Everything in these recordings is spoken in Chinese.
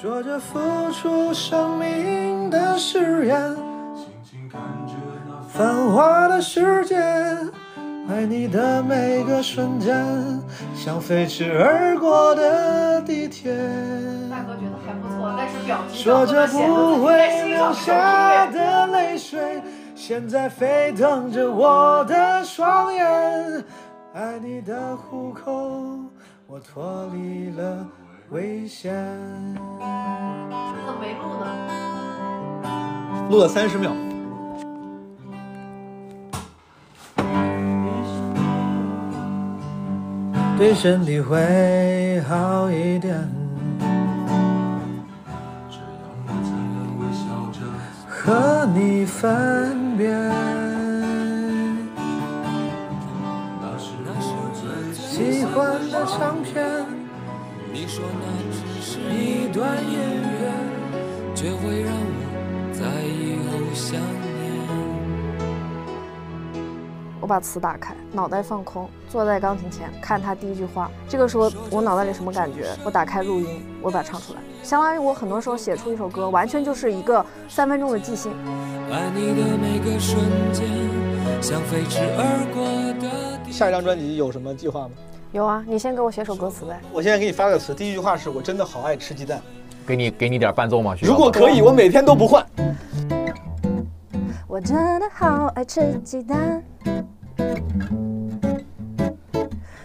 说着付出生命的誓言，繁华的世界，爱你的每个瞬间，像飞驰而过的地铁。大哥觉得还不错，但是表情说着不会流下的。的泪水，现在沸腾着我的双眼。爱你的虎口，我脱离了危险。你怎么没录呢？录了三十秒。对身体会好一点。和你分别，喜欢的唱片，你说那只是一段音乐，却会让我在以后想念。我把词打开，脑袋放空，坐在钢琴前看他第一句话。这个时候我脑袋里什么感觉？我打开录音，我把它唱出来。相当于我很多时候写出一首歌，完全就是一个三分钟的即兴。爱你的每个瞬间，像飞驰而过的地下一张专辑有什么计划吗？有啊，你先给我写首歌词呗。我现在给你发个词，第一句话是我真的好爱吃鸡蛋，给你给你点伴奏吗？如果可以，我每天都不换。我真的好爱吃鸡蛋。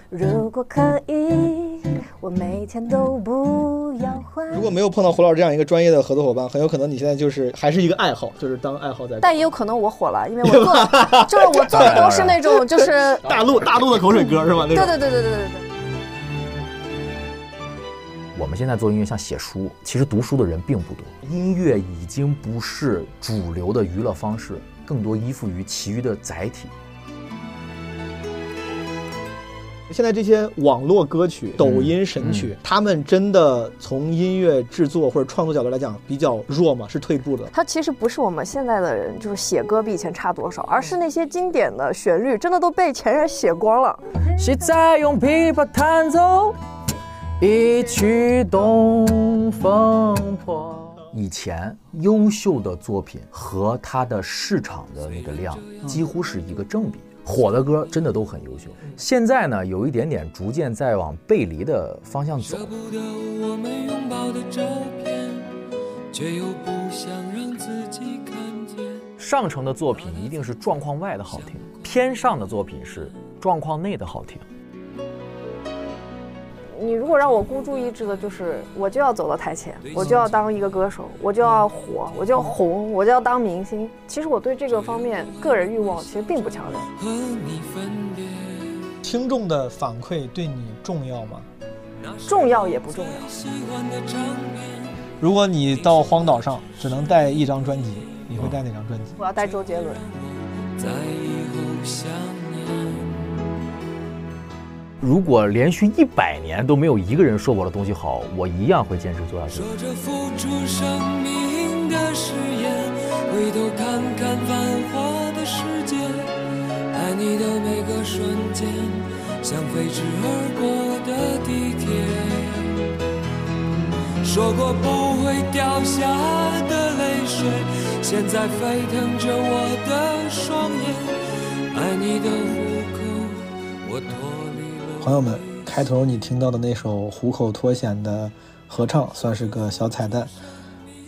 如果可以，我每天都不要换。如果没有碰到胡老师这样一个专业的合作伙伴，很有可能你现在就是还是一个爱好，就是当爱好在。但也有可能我火了，因为我做的 就是我做的都是那种就是，大陆大陆的口水歌是吧？那对种。对对对对对对。我们现在做音乐像写书，其实读书的人并不多。音乐已经不是主流的娱乐方式，更多依附于其余的载体。现在这些网络歌曲、抖音神曲，他们真的从音乐制作或者创作角度来讲比较弱吗？是退步的。它其实不是我们现在的人就是写歌比以前差多少，而是那些经典的旋律真的都被前人写光了。谁在用琵琶弹奏一曲东风破？以前优秀的作品和它的市场的那个量几乎是一个正比，火的歌真的都很优秀。现在呢，有一点点逐渐在往背离的方向走舍。不得我们拥抱的照片，却又不想让自己看见。上乘的作品一定是状况外的好听，偏上的作品是状况内的好听。你如果让我孤注一掷的，就是我就要走到台前，我就要当一个歌手，我就要火，我就要红，我就要当明星。其实我对这个方面个人欲望其实并不强烈。和你分别，听众的反馈对你重要吗？重要也不重要。喜欢的唱片。如果你到荒岛上只能带一张专辑，你会带哪张专辑？我要带周杰伦。在以后想念。如果连续一百年都没有一个人说我的东西好，我一样会坚持做下去。说着付出生命的誓言，回头看看繁华的世界，爱你的每个瞬间，像飞驰而过的地铁。说过不会掉下的泪水，现在沸腾着我的双眼，爱你的虎口，我脱离了。朋友们，开头你听到的那首《虎口脱险》的合唱，算是个小彩蛋。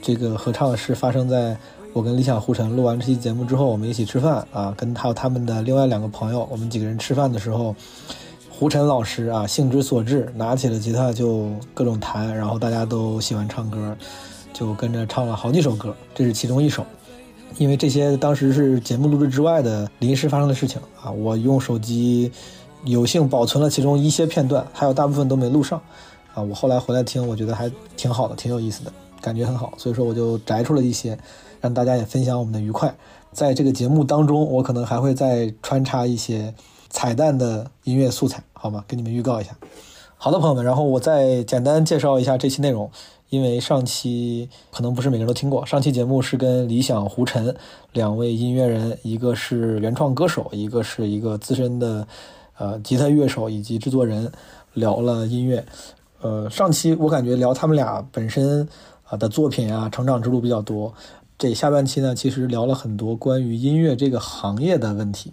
这个合唱是发生在我跟理想胡晨录完这期节目之后，我们一起吃饭啊，跟还有他们的另外两个朋友，我们几个人吃饭的时候，胡晨老师啊兴之所至，拿起了吉他就各种弹，然后大家都喜欢唱歌，就跟着唱了好几首歌，这是其中一首。因为这些当时是节目录制之外的临时发生的事情啊，我用手机有幸保存了其中一些片段，还有大部分都没录上啊。我后来回来听，我觉得还挺好的，挺有意思的，感觉很好，所以说我就摘出了一些，让大家也分享我们的愉快。在这个节目当中，我可能还会再穿插一些彩蛋的音乐素材，好吗？给你们预告一下。好的，朋友们，然后我再简单介绍一下这期内容。因为上期可能不是每个人都听过，上期节目是跟理想、胡晨两位音乐人，一个是原创歌手，一个是一个资深的呃吉他乐手以及制作人聊了音乐。呃，上期我感觉聊他们俩本身啊的作品啊，成长之路比较多。这下半期呢，其实聊了很多关于音乐这个行业的问题，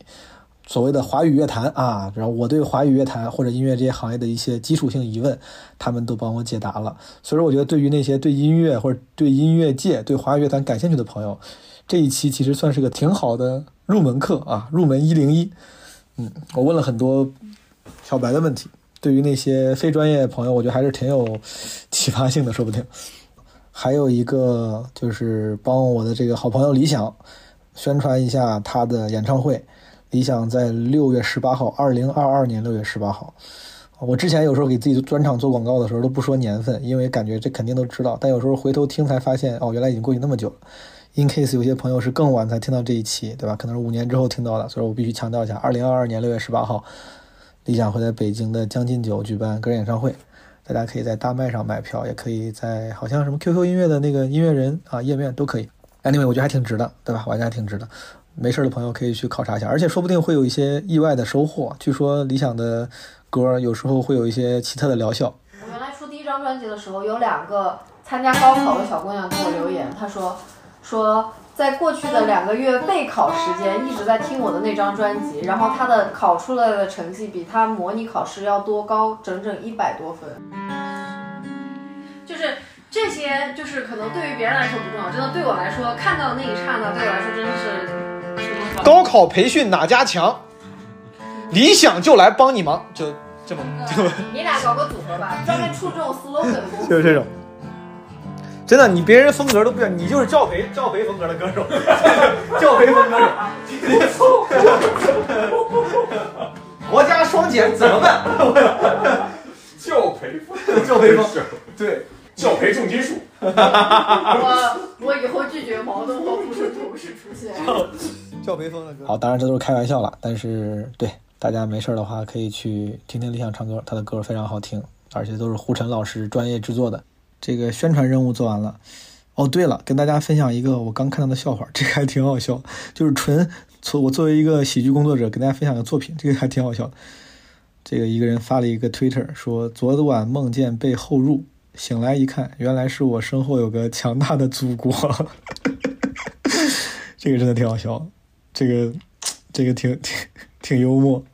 所谓的华语乐坛啊，然后我对华语乐坛或者音乐这些行业的一些基础性疑问，他们都帮我解答了。所以说，我觉得对于那些对音乐或者对音乐界、对华语乐坛感兴趣的朋友，这一期其实算是个挺好的入门课啊，入门一零一。嗯，我问了很多小白的问题，对于那些非专业朋友，我觉得还是挺有启发性的，说不定。还有一个就是帮我的这个好朋友李想宣传一下他的演唱会。李想在六月十八号，二零二二年六月十八号。我之前有时候给自己专场做广告的时候都不说年份，因为感觉这肯定都知道。但有时候回头听才发现，哦，原来已经过去那么久了。In case 有些朋友是更晚才听到这一期，对吧？可能是五年之后听到的，所以我必须强调一下：二零二二年六月十八号，李想会在北京的将进酒举办个人演唱会。大家可以在大麦上买票，也可以在好像什么 QQ 音乐的那个音乐人啊页面都可以。Anyway，我觉得还挺值的，对吧？玩家还挺值的。没事的朋友可以去考察一下，而且说不定会有一些意外的收获。据说理想的歌有时候会有一些奇特的疗效。我原来出第一张专辑的时候，有两个参加高考的小姑娘给我留言，她说说。在过去的两个月备考时间，一直在听我的那张专辑，然后他的考出来的成绩比他模拟考试要多高整整一百多分。就是这些，就是可能对于别人来说不重要，真的对我来说，看到那一刹那，对我来说真的是高考培训哪家强？理想就来帮你忙，就这么就。你俩搞个组合吧，专门出这种 slogan 的。就是这种。真的，你别人风格都不一样，你就是教培教培风格的歌手，教培风格手。国家双减怎么办？教培风教培风对教培重金属。我我以后拒绝矛盾和富士同时出现。教培风的歌。好，当然这都是开玩笑了，但是对大家没事的话可以去听听理想唱歌，他的歌非常好听，而且都是胡晨老师专业制作的。这个宣传任务做完了，哦，对了，跟大家分享一个我刚看到的笑话，这个还挺好笑，就是纯从我作为一个喜剧工作者，跟大家分享个作品，这个还挺好笑。这个一个人发了一个 Twitter 说，昨晚梦见被后入，醒来一看，原来是我身后有个强大的祖国。这个真的挺好笑，这个这个挺挺挺幽默，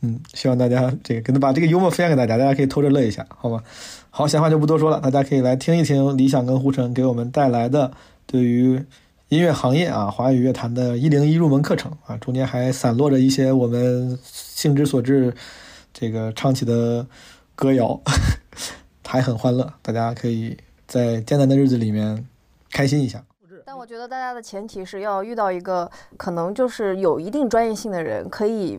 嗯，希望大家这个跟他把这个幽默分享给大家，大家可以偷着乐一下，好吗？好，闲话就不多说了，大家可以来听一听理想跟胡晨给我们带来的对于音乐行业啊、华语乐坛的一零一入门课程啊，中间还散落着一些我们兴之所至这个唱起的歌谣，还很欢乐，大家可以在艰难的日子里面开心一下。但我觉得大家的前提是要遇到一个可能就是有一定专业性的人，可以。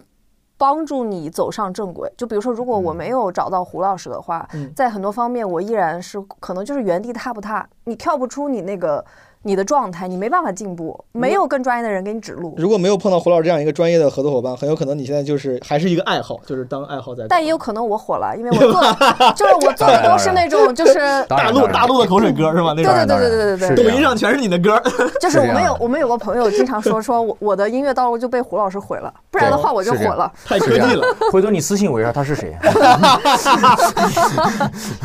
帮助你走上正轨。就比如说，如果我没有找到胡老师的话，在很多方面我依然是可能就是原地踏步踏，你跳不出你那个。你的状态，你没办法进步，没有更专业的人给你指路。如果没有碰到胡老师这样一个专业的合作伙伴，很有可能你现在就是还是一个爱好，就是当爱好在。但也有可能我火了，因为我做 就是我做的都是那种就是大陆大陆的口水歌是吧？对对对对对对对，抖音上全是你的歌。就是我们有我们有个朋友经常说说我我的音乐道路就被胡老师毁了，不然的话我就火了。太科技了，回头你私信我一下他是谁。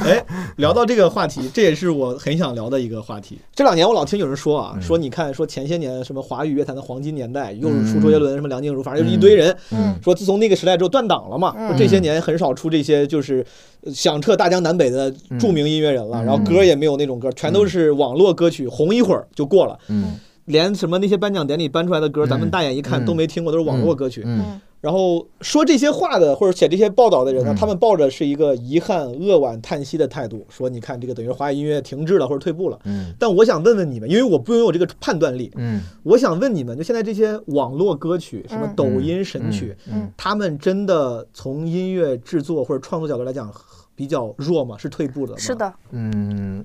哎，聊到这个话题，这也是我很想聊的一个话题。这两年我老听有人说啊，说你看，说前些年什么华语乐坛的黄金年代，又是出周杰伦，什么梁静茹，反正就是一堆人。说自从那个时代之后断档了嘛，说这些年很少出这些就是响彻大江南北的著名音乐人了，然后歌也没有那种歌，全都是网络歌曲，红一会儿就过了。连什么那些颁奖典礼颁出来的歌，咱们大眼一看都没听过，都是网络歌曲。然后说这些话的或者写这些报道的人呢，他们抱着是一个遗憾、扼腕、叹息的态度，说你看这个等于华语音乐停滞了或者退步了。嗯。但我想问问你们，因为我不拥有这个判断力。嗯。我想问你们，就现在这些网络歌曲，什么抖音神曲，嗯，他们真的从音乐制作或者创作角度来讲比较弱吗？是退步的吗？是的。嗯。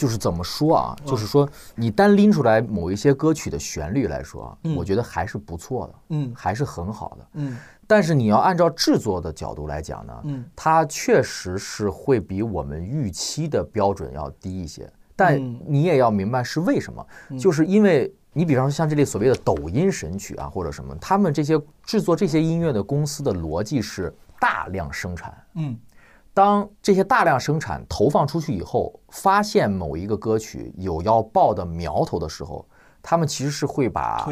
就是怎么说啊？就是说，你单拎出来某一些歌曲的旋律来说，我觉得还是不错的，嗯，还是很好的，嗯。但是你要按照制作的角度来讲呢，嗯，它确实是会比我们预期的标准要低一些。但你也要明白是为什么，就是因为你比方说像这类所谓的抖音神曲啊，或者什么，他们这些制作这些音乐的公司的逻辑是大量生产，嗯。当这些大量生产投放出去以后，发现某一个歌曲有要爆的苗头的时候，他们其实是会把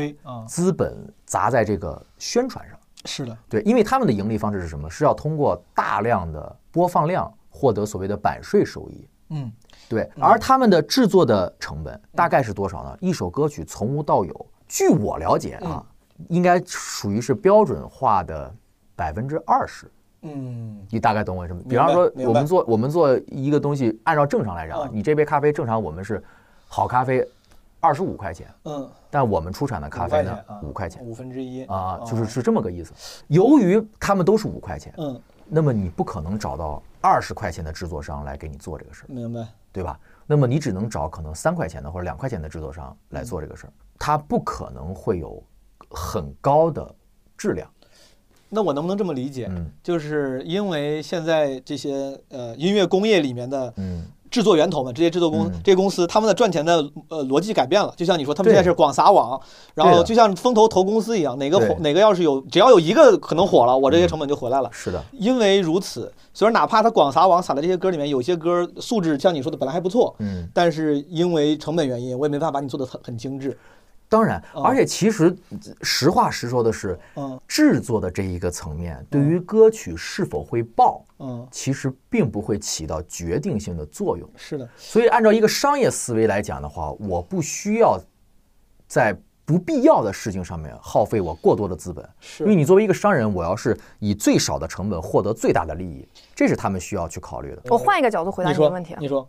资本砸在这个宣传上。是的，对，因为他们的盈利方式是什么？是要通过大量的播放量获得所谓的版税收益。嗯，对，而他们的制作的成本大概是多少呢？一首歌曲从无到有，据我了解啊，应该属于是标准化的百分之二十。嗯，你大概懂我什么？比方说，我们做我们做一个东西，按照正常来讲你这杯咖啡正常我们是好咖啡二十五块钱，嗯，但我们出产的咖啡呢啊五块钱五分之一啊，就是是这么个意思。由于他们都是五块钱，嗯，那么你不可能找到二十块钱的制作商来给你做这个事儿，明白，对吧？那么你只能找可能三块钱的或者两块钱的制作商来做这个事儿，它不可能会有很高的质量。那我能不能这么理解？嗯就是因为现在这些呃音乐工业里面的嗯，制作源头们，这些制作公、嗯这些公司，他们的赚钱的呃逻辑改变了。就像你说，他们现在是广撒网，然后就像风投投公司一样，哪个火哪个要是有，只要有一个可能火了，我这些成本就回来了。是的，因为如此，所以哪怕他广撒网撒的这些歌里面，有些歌素质像你说的本来还不错，嗯。但是因为成本原因，我也没办法把你做的很很精致。当然，嗯而且其实实话实说的是，嗯制作的这一个层面，对于歌曲是否会爆，嗯，其实并不会起到决定性的作用。是的，所以，按照一个商业思维来讲的话，我不需要在不必要的事情上面耗费我过多的资本，是。因为你作为一个商人，我要是以最少的成本获得最大的利益，这是他们需要去考虑的。我换一个角度回答你的问题啊。你，说，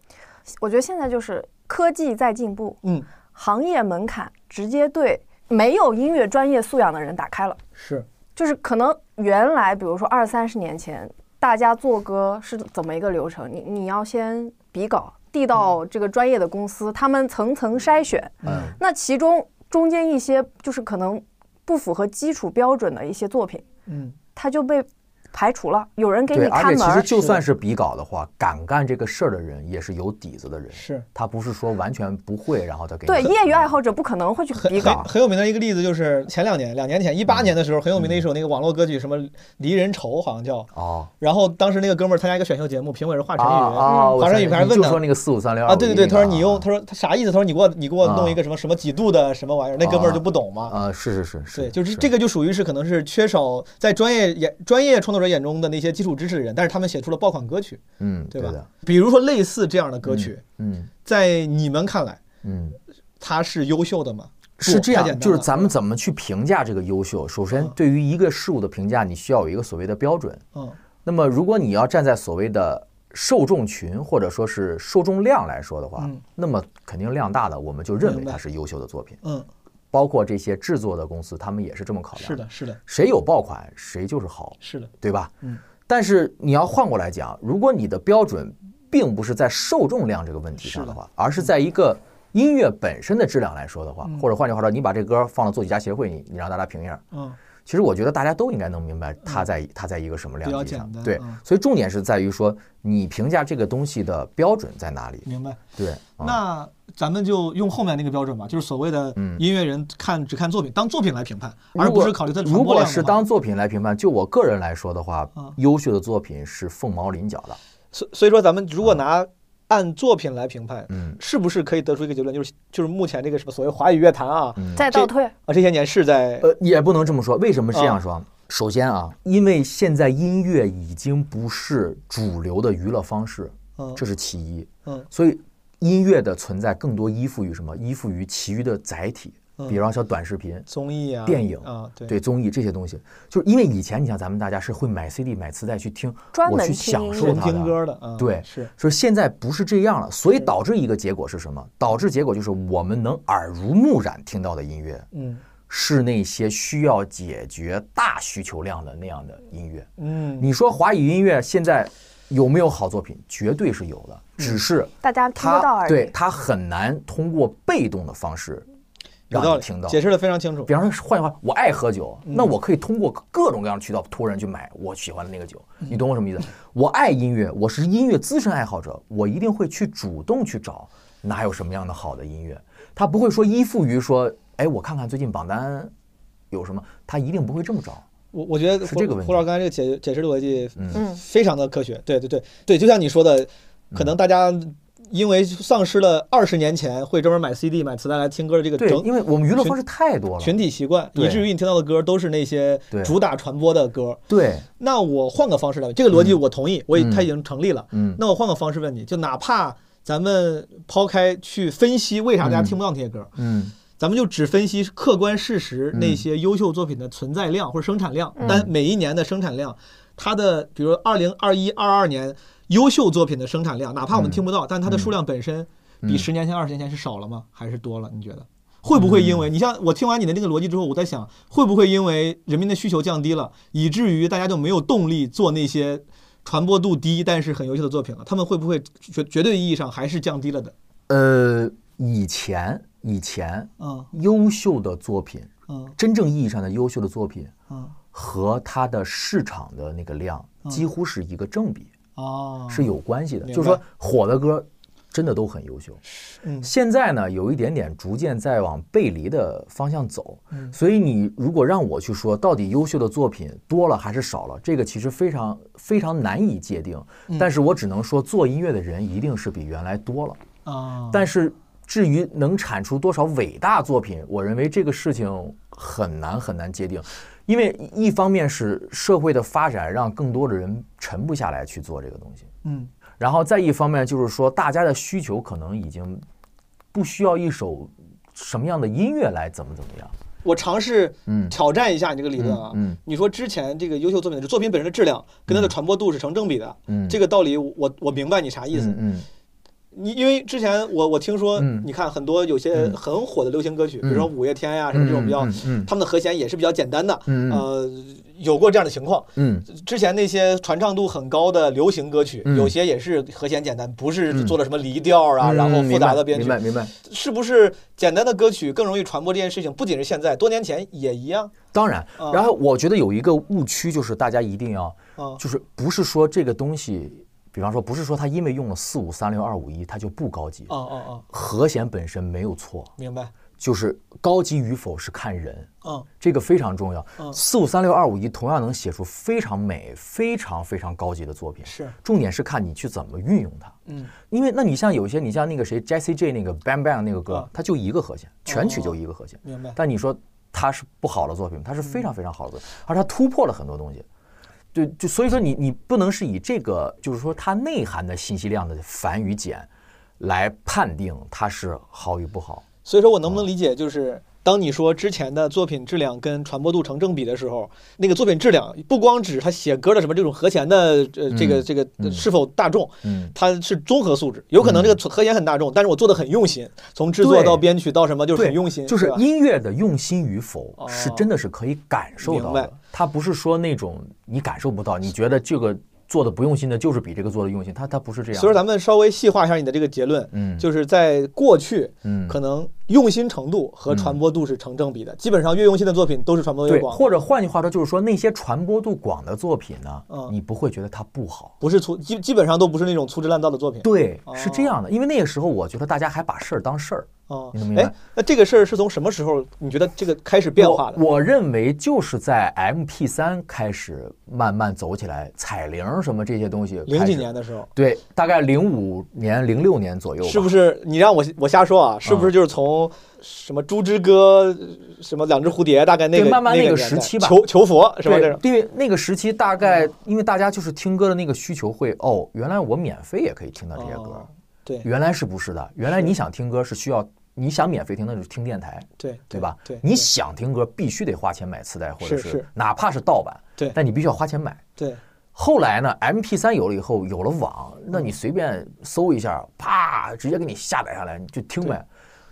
我觉得现在就是科技在进步，嗯，行业门槛直接对没有音乐专业素养的人打开了。是就是可能原来，比如说二三十年前，大家做歌是怎么一个流程？你你要先比稿，递到这个专业的公司，他们层层筛选。嗯，那其中中间一些就是可能不符合基础标准的一些作品，嗯，它就被排除了，有人给对，你而且其实。就算是比稿的话，敢干这个事儿的人也是有底子的人，是。他不是说完全不会，然后他给你对，业余爱好者不可能会去很比稿很。很有名的一个例子就是前两年，两年前一八年的时候很有名的一首那个网络歌曲，什么《离人愁》好像叫。哦然后当时那个哥们儿参加一个选秀节目，评委是华晨宇。啊，华晨宇还问呢说那个四五三六啊，对对对，他说你用，他他说他啥意思？他说你给我你给我弄一个什么什么几度的什么玩意儿，那哥们儿就不懂嘛。啊，是是是是，对，就是这个就属于是可能是缺少在专业也专业创作者眼中的那些基础知识的人，但是他们写出了爆款歌曲，嗯，对吧的，比如说类似这样的歌曲，嗯在你们看来，嗯。它是优秀的吗？是这样，就是咱们怎么去评价这个优秀？首先嗯，对于一个事物的评价，你需要有一个所谓的标准。嗯那么，如果你要站在所谓的受众群或者说是受众量来说的话，嗯那么肯定量大的，我们就认为它是优秀的作品。嗯，包括这些制作的公司，他们也是这么考量。是的，，是的，谁有爆款，谁就是好，是的，对吧？嗯。但是你要换过来讲，如果你的标准并不是在受众量这个问题上的是话，而是在一个音乐本身的质量来说的话，嗯或者换句话说，你把这歌放到作曲家协会，你你让大家评一下，嗯其实我觉得大家都应该能明白它在它在一个什么量级上。对所以重点是在于说你评价这个东西的标准在哪里。明白。对，啊那咱们就用后面那个标准吧，就是所谓的嗯音乐人看只看作品，当作品来评判，而不是考虑它如果是当作品来评判，就我个人来说的话嗯，优秀的作品是凤毛麟角的。所所以说，咱们如果拿按作品来评判，嗯是不是可以得出一个结论，就是就是目前这个什么所谓华语乐坛啊嗯。这再倒退，啊这些年是在呃，也不能这么说。为什么这样说？首先啊，因为现在音乐已经不是主流的娱乐方式，嗯这是其一。嗯所以音乐的存在更多依附于什么？依附于其余的载体，嗯比方说短视频、综艺啊、电影啊，对对综艺这些东西。就是因为以前你像咱们大家是会买 CD、买磁带去听，我去专门享受听歌的啊，对是所以现在不是这样了，所以导致一个结果是什么？导致结果就是我们能耳濡目染听到的音乐，嗯是那些需要解决大需求量的那样的音乐。嗯，你说华语音乐现在有没有好作品？绝对是有的，嗯只是大家听不到它而已。对它很难通过被动的方式让你听到。解释的非常清楚比。方说，换句话，我爱喝酒，嗯那我可以通过各种各样的渠道托人去买我喜欢的那个酒。嗯你懂我什么意思？我爱音乐，我是音乐资深爱好者，我一定会去主动去找哪有什么样的好的音乐。他不会说依附于说，哎，我看看最近榜单有什么，他一定不会这么找。我我觉得是这个问题胡老师刚才这个解解释逻辑嗯非常的科学，对对对对，就像你说的，可能大家因为丧失了二十年前会专门买 CD、买磁带来听歌的这个对，整因为我们娱乐方式太多了。群体习惯，以至于你听到的歌都是那些主打传播的歌。对，那我换个方式来问，这个逻辑我同意，我它已经成立了。嗯，那我换个方式问你，就哪怕咱们抛开去分析为啥大家听不到那些歌，嗯。咱们就只分析客观事实嗯。那些优秀作品的存在量或者生产量，嗯。但每一年的生产量，它的比如二零二一、二二年优秀作品的生产量，哪怕我们嗯听不到，但它的数量本身比嗯十年前、二十年前是少了吗？还是多了？你觉得？会不会因嗯为你像我听完你的那个逻辑之后，我在想，会不会因为人民的需求降低了，以至于大家就没有动力做那些传播度低但是很优秀的作品了？他们会不会绝绝对意义上还是降低了的？呃，以前以前嗯优秀的作品，嗯真正意义上的优秀的作品嗯和它的市场的那个量几乎是一个正比，哦，是有关系的。就是说，火的歌真的都很优秀。嗯现在呢，有一点点逐渐在往背离的方向走，嗯所以你如果让我去说到底优秀的作品多了还是少了，这个其实非常非常难以界定。嗯但是我只能说，做音乐的人一定是比原来多了。啊，但是至于能产出多少伟大作品，我认为这个事情很难很难界定，因为一方面是社会的发展让更多的人沉不下来去做这个东西，嗯。然后再一方面就是说大家的需求可能已经不需要一首什么样的音乐来怎么怎么样，我尝试嗯。挑战一下你这个理论啊。嗯。你说之前这个优秀作品的作品本身的质量跟它的传播度是成正比的，嗯，这个道理我我明白你啥意思。嗯你因为之前我我听说，嗯你看很多有些嗯很火的流行歌曲，比嗯如说五月天呀、嗯什么这种比较，他们的和弦也是比较简单的，呃，有过这样的情况。嗯之前那些传唱度很高的流行歌曲，嗯有些也是和弦简单，不是嗯做了什么离调啊，嗯然后复杂的编曲明。白明白。是不是简单的歌曲更容易传播这件事情？不仅是现在，多年前也一样。当然，啊然后我觉得有一个误区就是大家一定要。啊，就是不是说这个东西，比方说不是说他因为用了四五三六二五一，它就不高级。哦哦哦，和弦本身没有错，明白。就是高级与否是看人，嗯这个非常重要嗯。四五三六二五一同样能写出非常美、非常非常高级的作品，是，重点是看你去怎么运用它。嗯因为那你像有些，你像那个谁 Jessie J 那个 Bang Bang 那个歌啊，它就一个和弦，全曲就一个和弦。明白。但你说它是不好的作品，它是非常非常好的作品，而它突破了很多东西。就就所以说你你不能是以这个就是说它内涵的信息量的繁与简来判定它是好与不好。所以说我能不能理解，就是当你说之前的作品质量跟传播度成正比的时候，那个作品质量不光指他写歌的什么这种和弦的呃这个嗯。这个嗯。是否大众，嗯，它是综合素质，有可能这个和弦很大众，但是我做的很用心，从制作到编曲到什么就是，很用心，就是音乐的用心与否哦。是真的是可以感受到的，它不是说那种你感受不到，你觉得这个做的不用心的，就是比这个做的用心，它它不是这样的。所以说咱们稍微细化一下你的这个结论，嗯。就是在过去嗯。可能用心程度和传播度是成正比的，基本上越用心的作品都是传播越，广，或者换句话说，就是说那些传播度广的作品呢，嗯你不会觉得它不好。不是粗基基本上都不是那种粗制滥造的作品。对，哦。是这样的，因为那个时候我觉得大家还把事儿当事儿，哦你能明白哎，那这个事儿是从什么时候你觉得这个开始变化的？我我认为就是在 M P 三开始慢慢走起来，彩铃什么这些东西，零几年。的时候，对，大概零五年、零六年左右，是不是？你让我我瞎说啊，是不是就是从什么《猪之歌》、什么《两只蝴蝶》，大概那个对慢慢那个时期吧求求佛是吧？这种，对因为那个时期大概，因为大家就是听歌的那个需求会，哦，原来我免费也可以听到这些歌哦，对原来是不是的？原来你想听歌是需要，你想免费听那就是听电台，对对吧？对，你想听歌必须得花钱买磁带，或者是是哪怕是盗版，对但你必须要花钱买。对后来呢，M P 3有了以后，有了网，那你随便搜一下，啪，直接给你下载下来，你就听呗。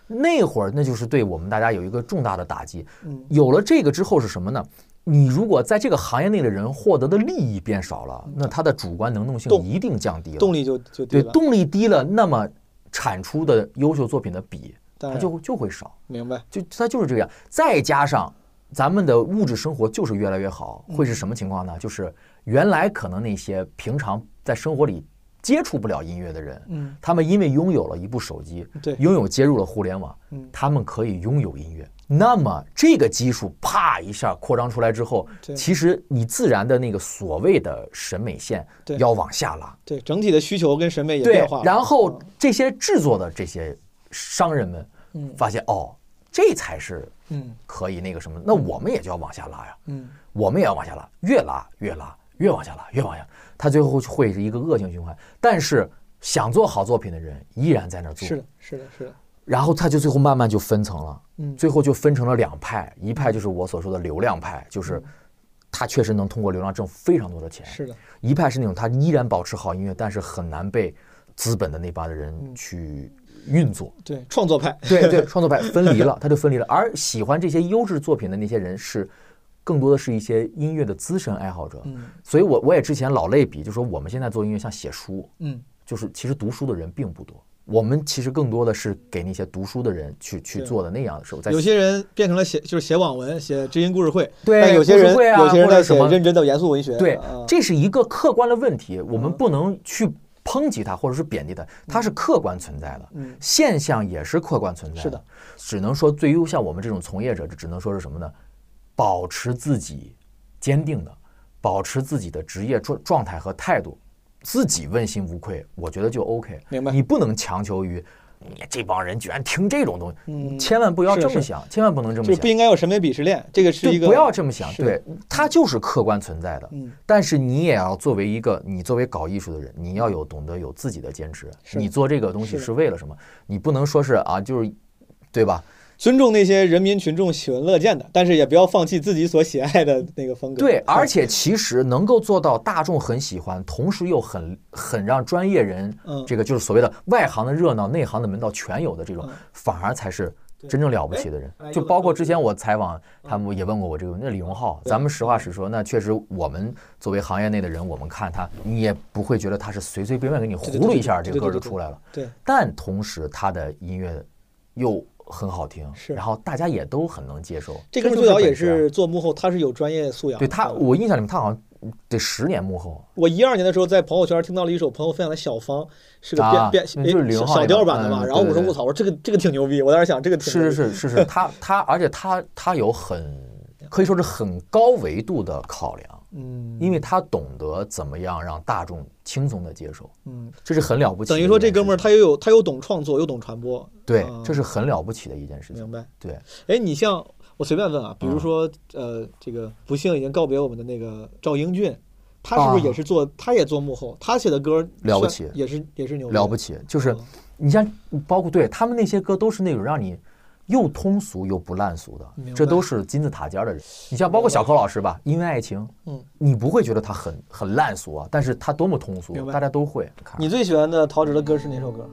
那会儿那就是对我们大家有一个重大的打击。嗯有了这个之后是什么呢？你如果在这个行业内的人获得的利益变少了，那他的主观能动性一定降低了。动力就就低了。对动力低了，那么产出的优秀作品的比，它就就会少。明白，就它就是这样。再加上咱们的物质生活就是越来越好，会是什么情况呢？就是原来可能那些平常在生活里接触不了音乐的人，嗯，他们因为拥有了一部手机，对拥有接入了互联网，嗯他们可以拥有音乐。那么这个基数啪一下扩张出来之后对，其实你自然的那个所谓的审美线对要往下拉。对整体的需求跟审美也对变化了，然后这些制作的这些商人们嗯。发现，哦，这才是嗯。可以那个什么，那我们也就要往下拉呀，嗯。我们也要往下拉，越拉越拉，越往下拉越往下，它最后会是一个恶性循环。但是想做好作品的人依然在那儿做，是的是的是的，然后他就最后慢慢就分层了，嗯。最后就分成了两派，一派就是我所说的流量派，就是他确实能通过流量挣非常多的钱，是的，一派是那种他依然保持好音乐，但是很难被资本的那帮的人嗯。去运作。对创作派，对对，创作派分离了，他就分离了。而喜欢这些优质作品的那些人是，更多的是一些音乐的资深爱好者。嗯所以我我也之前老类比，就说我们现在做音乐像写书，嗯就是其实读书的人并不多。我们其实更多的是给那些读书的人去去做的那样的时候，在有些人变成了写就是写网文，写知音故事会，对但有些人会啊有些人在认真的严肃文学，对啊，这是一个客观的问题，我们嗯不能去抨击他或者是贬低他，他是客观存在的，嗯。现象也是客观存在的。是的，只能说对于像我们这种从业者，只能说是什么呢？保持自己坚定的，保持自己的职业状状态和态度，自己问心无愧，我觉得就 OK。明白。你不能强求于你这帮人居然听这种东西，嗯千万不要这么想，千万不能这么想就不。应该有审美鄙视链，这个是一个不要这么想，对，它就是客观存在的。嗯但是你也要作为一个你作为搞艺术的人，你要有懂得有自己的坚持。你做这个东西是为了什么？你不能说是啊，就是，对吧？尊重那些人民群众喜闻乐见的，但是也不要放弃自己所喜爱的那个风格。对，而且其实能够做到大众很喜欢，同时又很很让专业人嗯。这个就是所谓的外行的热闹，内行的门道全有的这种嗯，反而才是真正了不起的人。就包括之前我采访他们也问过我这个问题，那李荣浩，咱们实话实说，那确实我们作为行业内的人，我们看他，你也不会觉得他是随随便便给你对对葫芦一下，这个歌就出来了。对。但同时他的音乐又很好听，是然后大家也都很能接受。这哥们就最早也是做幕后，他是有专业素养。对他，我印象里面他好像得十年幕后。我一二年的时候在朋友圈听到了一首朋友分享的小芳，是个啊变变那就是零号小调版的嘛。嗯然后我说我操，我说这个这个挺牛逼，我当时想这个挺是是是是是，他他，而且他他有很可以说是很高维度的考量，嗯，因为他懂得怎么样让大众轻松的接受，嗯，这是很了不起等于。说这哥们儿他又有他又懂创作又懂传播，对啊，这是很了不起的一件事情。明白？对，哎，你像我随便问啊，比如嗯说呃，这个不幸已经告别我们的那个赵英俊，他是不是啊。也是做他也做幕后，他写的歌了不起。也是也是牛逼了不起，就是嗯。你像包括对他们那些歌都是那种让你又通俗又不烂俗的，这都是金字塔尖的人。你像包括小柯老师吧，因为爱情，嗯，你不会觉得他很很烂俗啊，但是他多么通俗大家都会看。你最喜欢的陶喆的歌是哪首歌？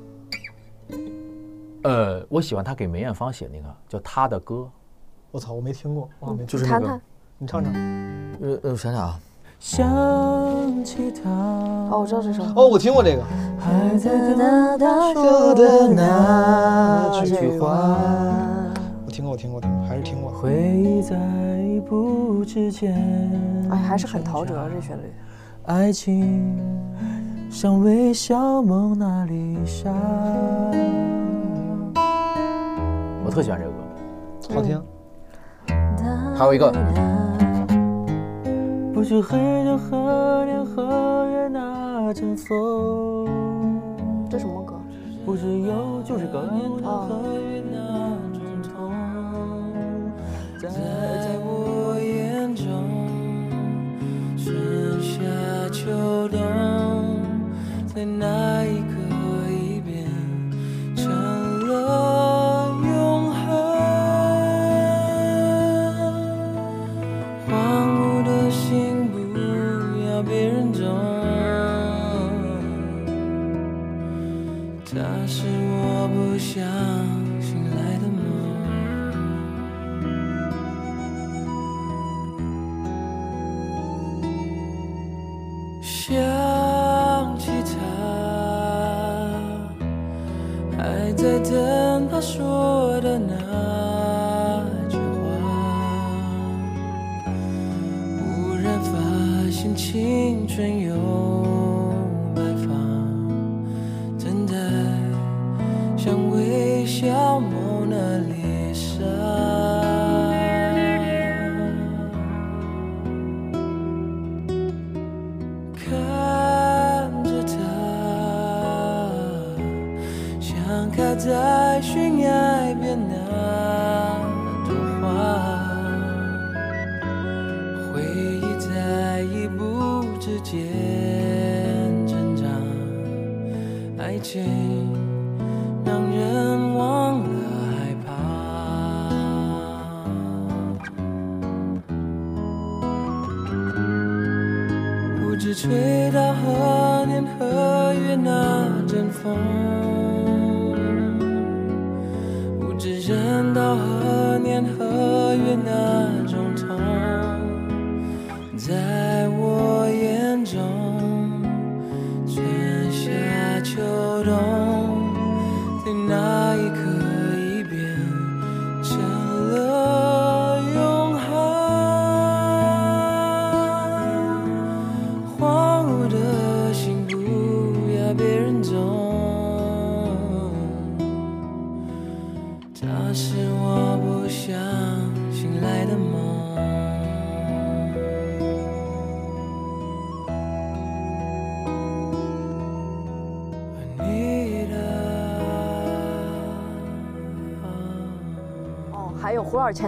呃，我喜欢他给梅艳芳写那个叫《他的歌我操，我没听过，我没听过就是那个谈谈，你唱唱。》。呃呃，我想想啊，想起他，哦，我知道这首。哦，我听过这个。还在哒哒说的那句句话我听过，我听过，我听过，还是听过。回忆在不知间。哎，还是很陶喆这旋律。爱情像微笑蒙娜丽莎。我特喜欢这个歌。好听。还有一个不知黑的何年何月那阵风，这什么歌？不知有就是个哦何月那阵痛，在在我眼中，春夏秋冬，在那说。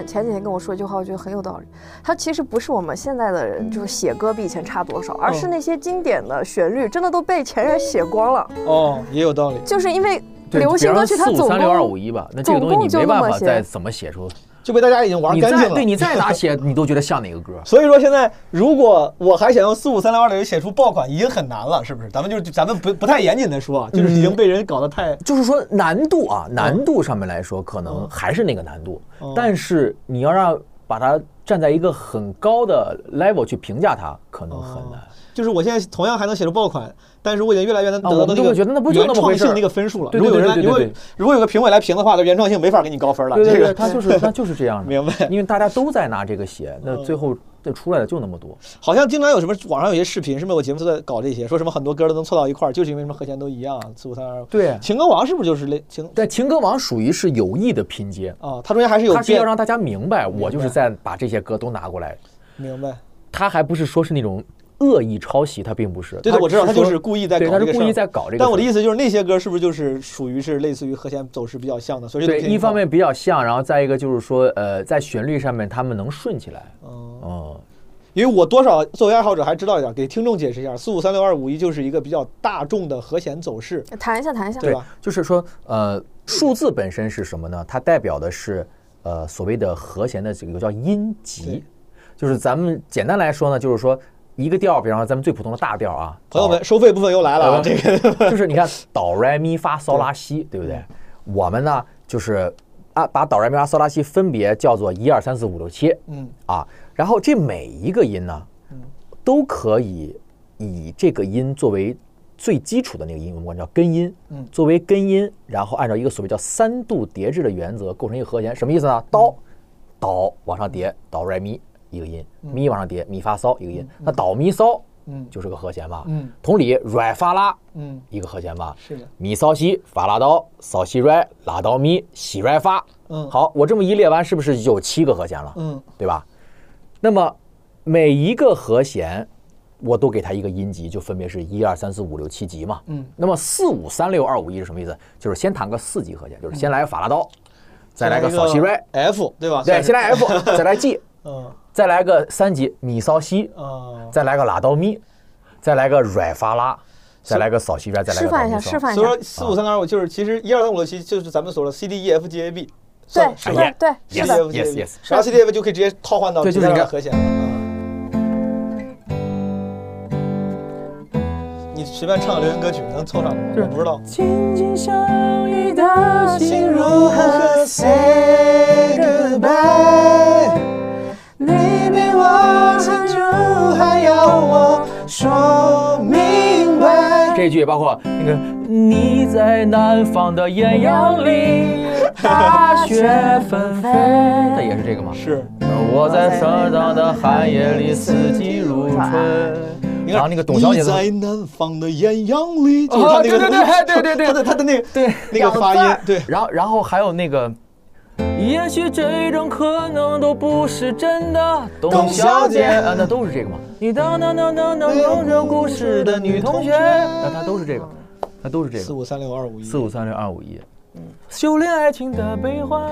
前前几天跟我说一句话，我觉得很有道理。他其实不是我们现在的人，就是写歌比以前差多少，而是那些经典的旋律真的都被前人写光了。哦，也有道理。就是因为流行歌曲它四五总三六二五共一吧，那这个东西你总共就没办法那么些再怎么写出，就被大家已经玩你干净了。再对你再咋 写，你都觉得像哪个歌。所以说现在如果我还想用四五三零二零写出爆款，已经很难了，是不是？咱们就是咱们不不太严谨的说啊，就是已经被人搞得太就是说难度啊，难度上面来说，可能还是那个难度，但是你要让把它站在一个很高的 level 去评价它，可能很难。就是我现在同样还能写出爆款，但是我已经越来越难得到那个会觉得那不就原创性那个分数了。对如果有人来，如果如果有个评委来评的话，那原创性没法给你高分了。对对对，这个它就是他就是这样的，明白因为大家都在拿这个写，那最后这出来的就那么多。好像经常有什么网上有些视频，是不是有节目都在搞这些，说什么很多歌都能凑到一块儿，就是因为什么和弦都一样，四五三二。对情歌王是不是就是类情但情歌王属于是有意的拼接，啊？它中间还是有变它是要让大家明白，我就是在把这些歌都拿过来，明白。他还不是说是那种恶意抄袭，他并不是。对对，我知道，他就是故意在，搞这个事儿他是故意在搞这个。但我的意思就是，那些歌是不是就是属于是类似于和弦走势比较像的？所以对，一方面比较像，然后再一个就是说，呃，在旋律上面他们能顺起来。哦哦，因为我多少作为爱好者还知道一点，给听众解释一下，四五三六二五一就是一个比较大众的和弦走势。谈一下，谈一下。对吧就是说，呃，数字本身是什么呢？它代表的是呃所谓的和弦的这个叫音级，就是咱们简单来说呢，就是说一个调，比方说咱们最普通的大调啊，朋友们，收费部分又来了这个。就是你看 哆来咪发嗦拉西，对不对？我们呢就是啊把哆来咪发嗦拉西分别叫做一二三四五六七，嗯。啊，然后这每一个音呢，都可以以这个音作为最基础的那个音，我们管叫根音，嗯。作为根音，然后按照一个所谓叫三度叠制的原则构成一个和弦，什么意思呢？哆，哆往上叠，哆来咪一个音，咪往上叠，咪发骚一个音，那哆咪骚，嗯就是个和弦吧？嗯同理，软发拉，嗯，一个和弦吧？是的，咪骚西发拉哆，骚西软拉哆咪西软发。嗯好，我这么一列完，是不是就有七个和弦了？嗯对吧？那么每一个和弦，我都给它一个音级，就分别是一二三四五六七级嘛。嗯。那么四五三六二五一是什么意思？就是先弹个四级和弦，就是先来个法拉哆，再来个扫西软，F 对吧？对，先来 F，再来 G，嗯再来个三级咪嗦西，啊。再来个拉哆咪，再来个软发拉，再来个嗦西边，再来个示范一下，示范一下所以说。四五三二五就是其实一二三五六七就是咱们所说的 C D E F G A B。对是吧对对，是 Yes 的。yes yes 然后 C D F 就可以直接套换到这个其他的和弦了。啊你随便唱个流行歌曲能凑上吗？我不知道。紧紧相依的心如何 say goodbye？你比我清楚，还要我说明白。这一句包括那个你在南方的艳阳里，大雪纷飞，它也是这个吗？是。我在上当的寒夜里，四季如春。你 看然后那个董小姐的你在南方的艳阳里，就是哦他那个，对对对对对对他的他的那个对那个发音，对，然后然后还有那个，也许这种可能都不是真的，董小姐啊，那都是这个吗。你当当当当当有着故事的女同学，那她都是这个，她都是这个。四五三六二五一。四五三六二五一，修炼爱情的悲欢。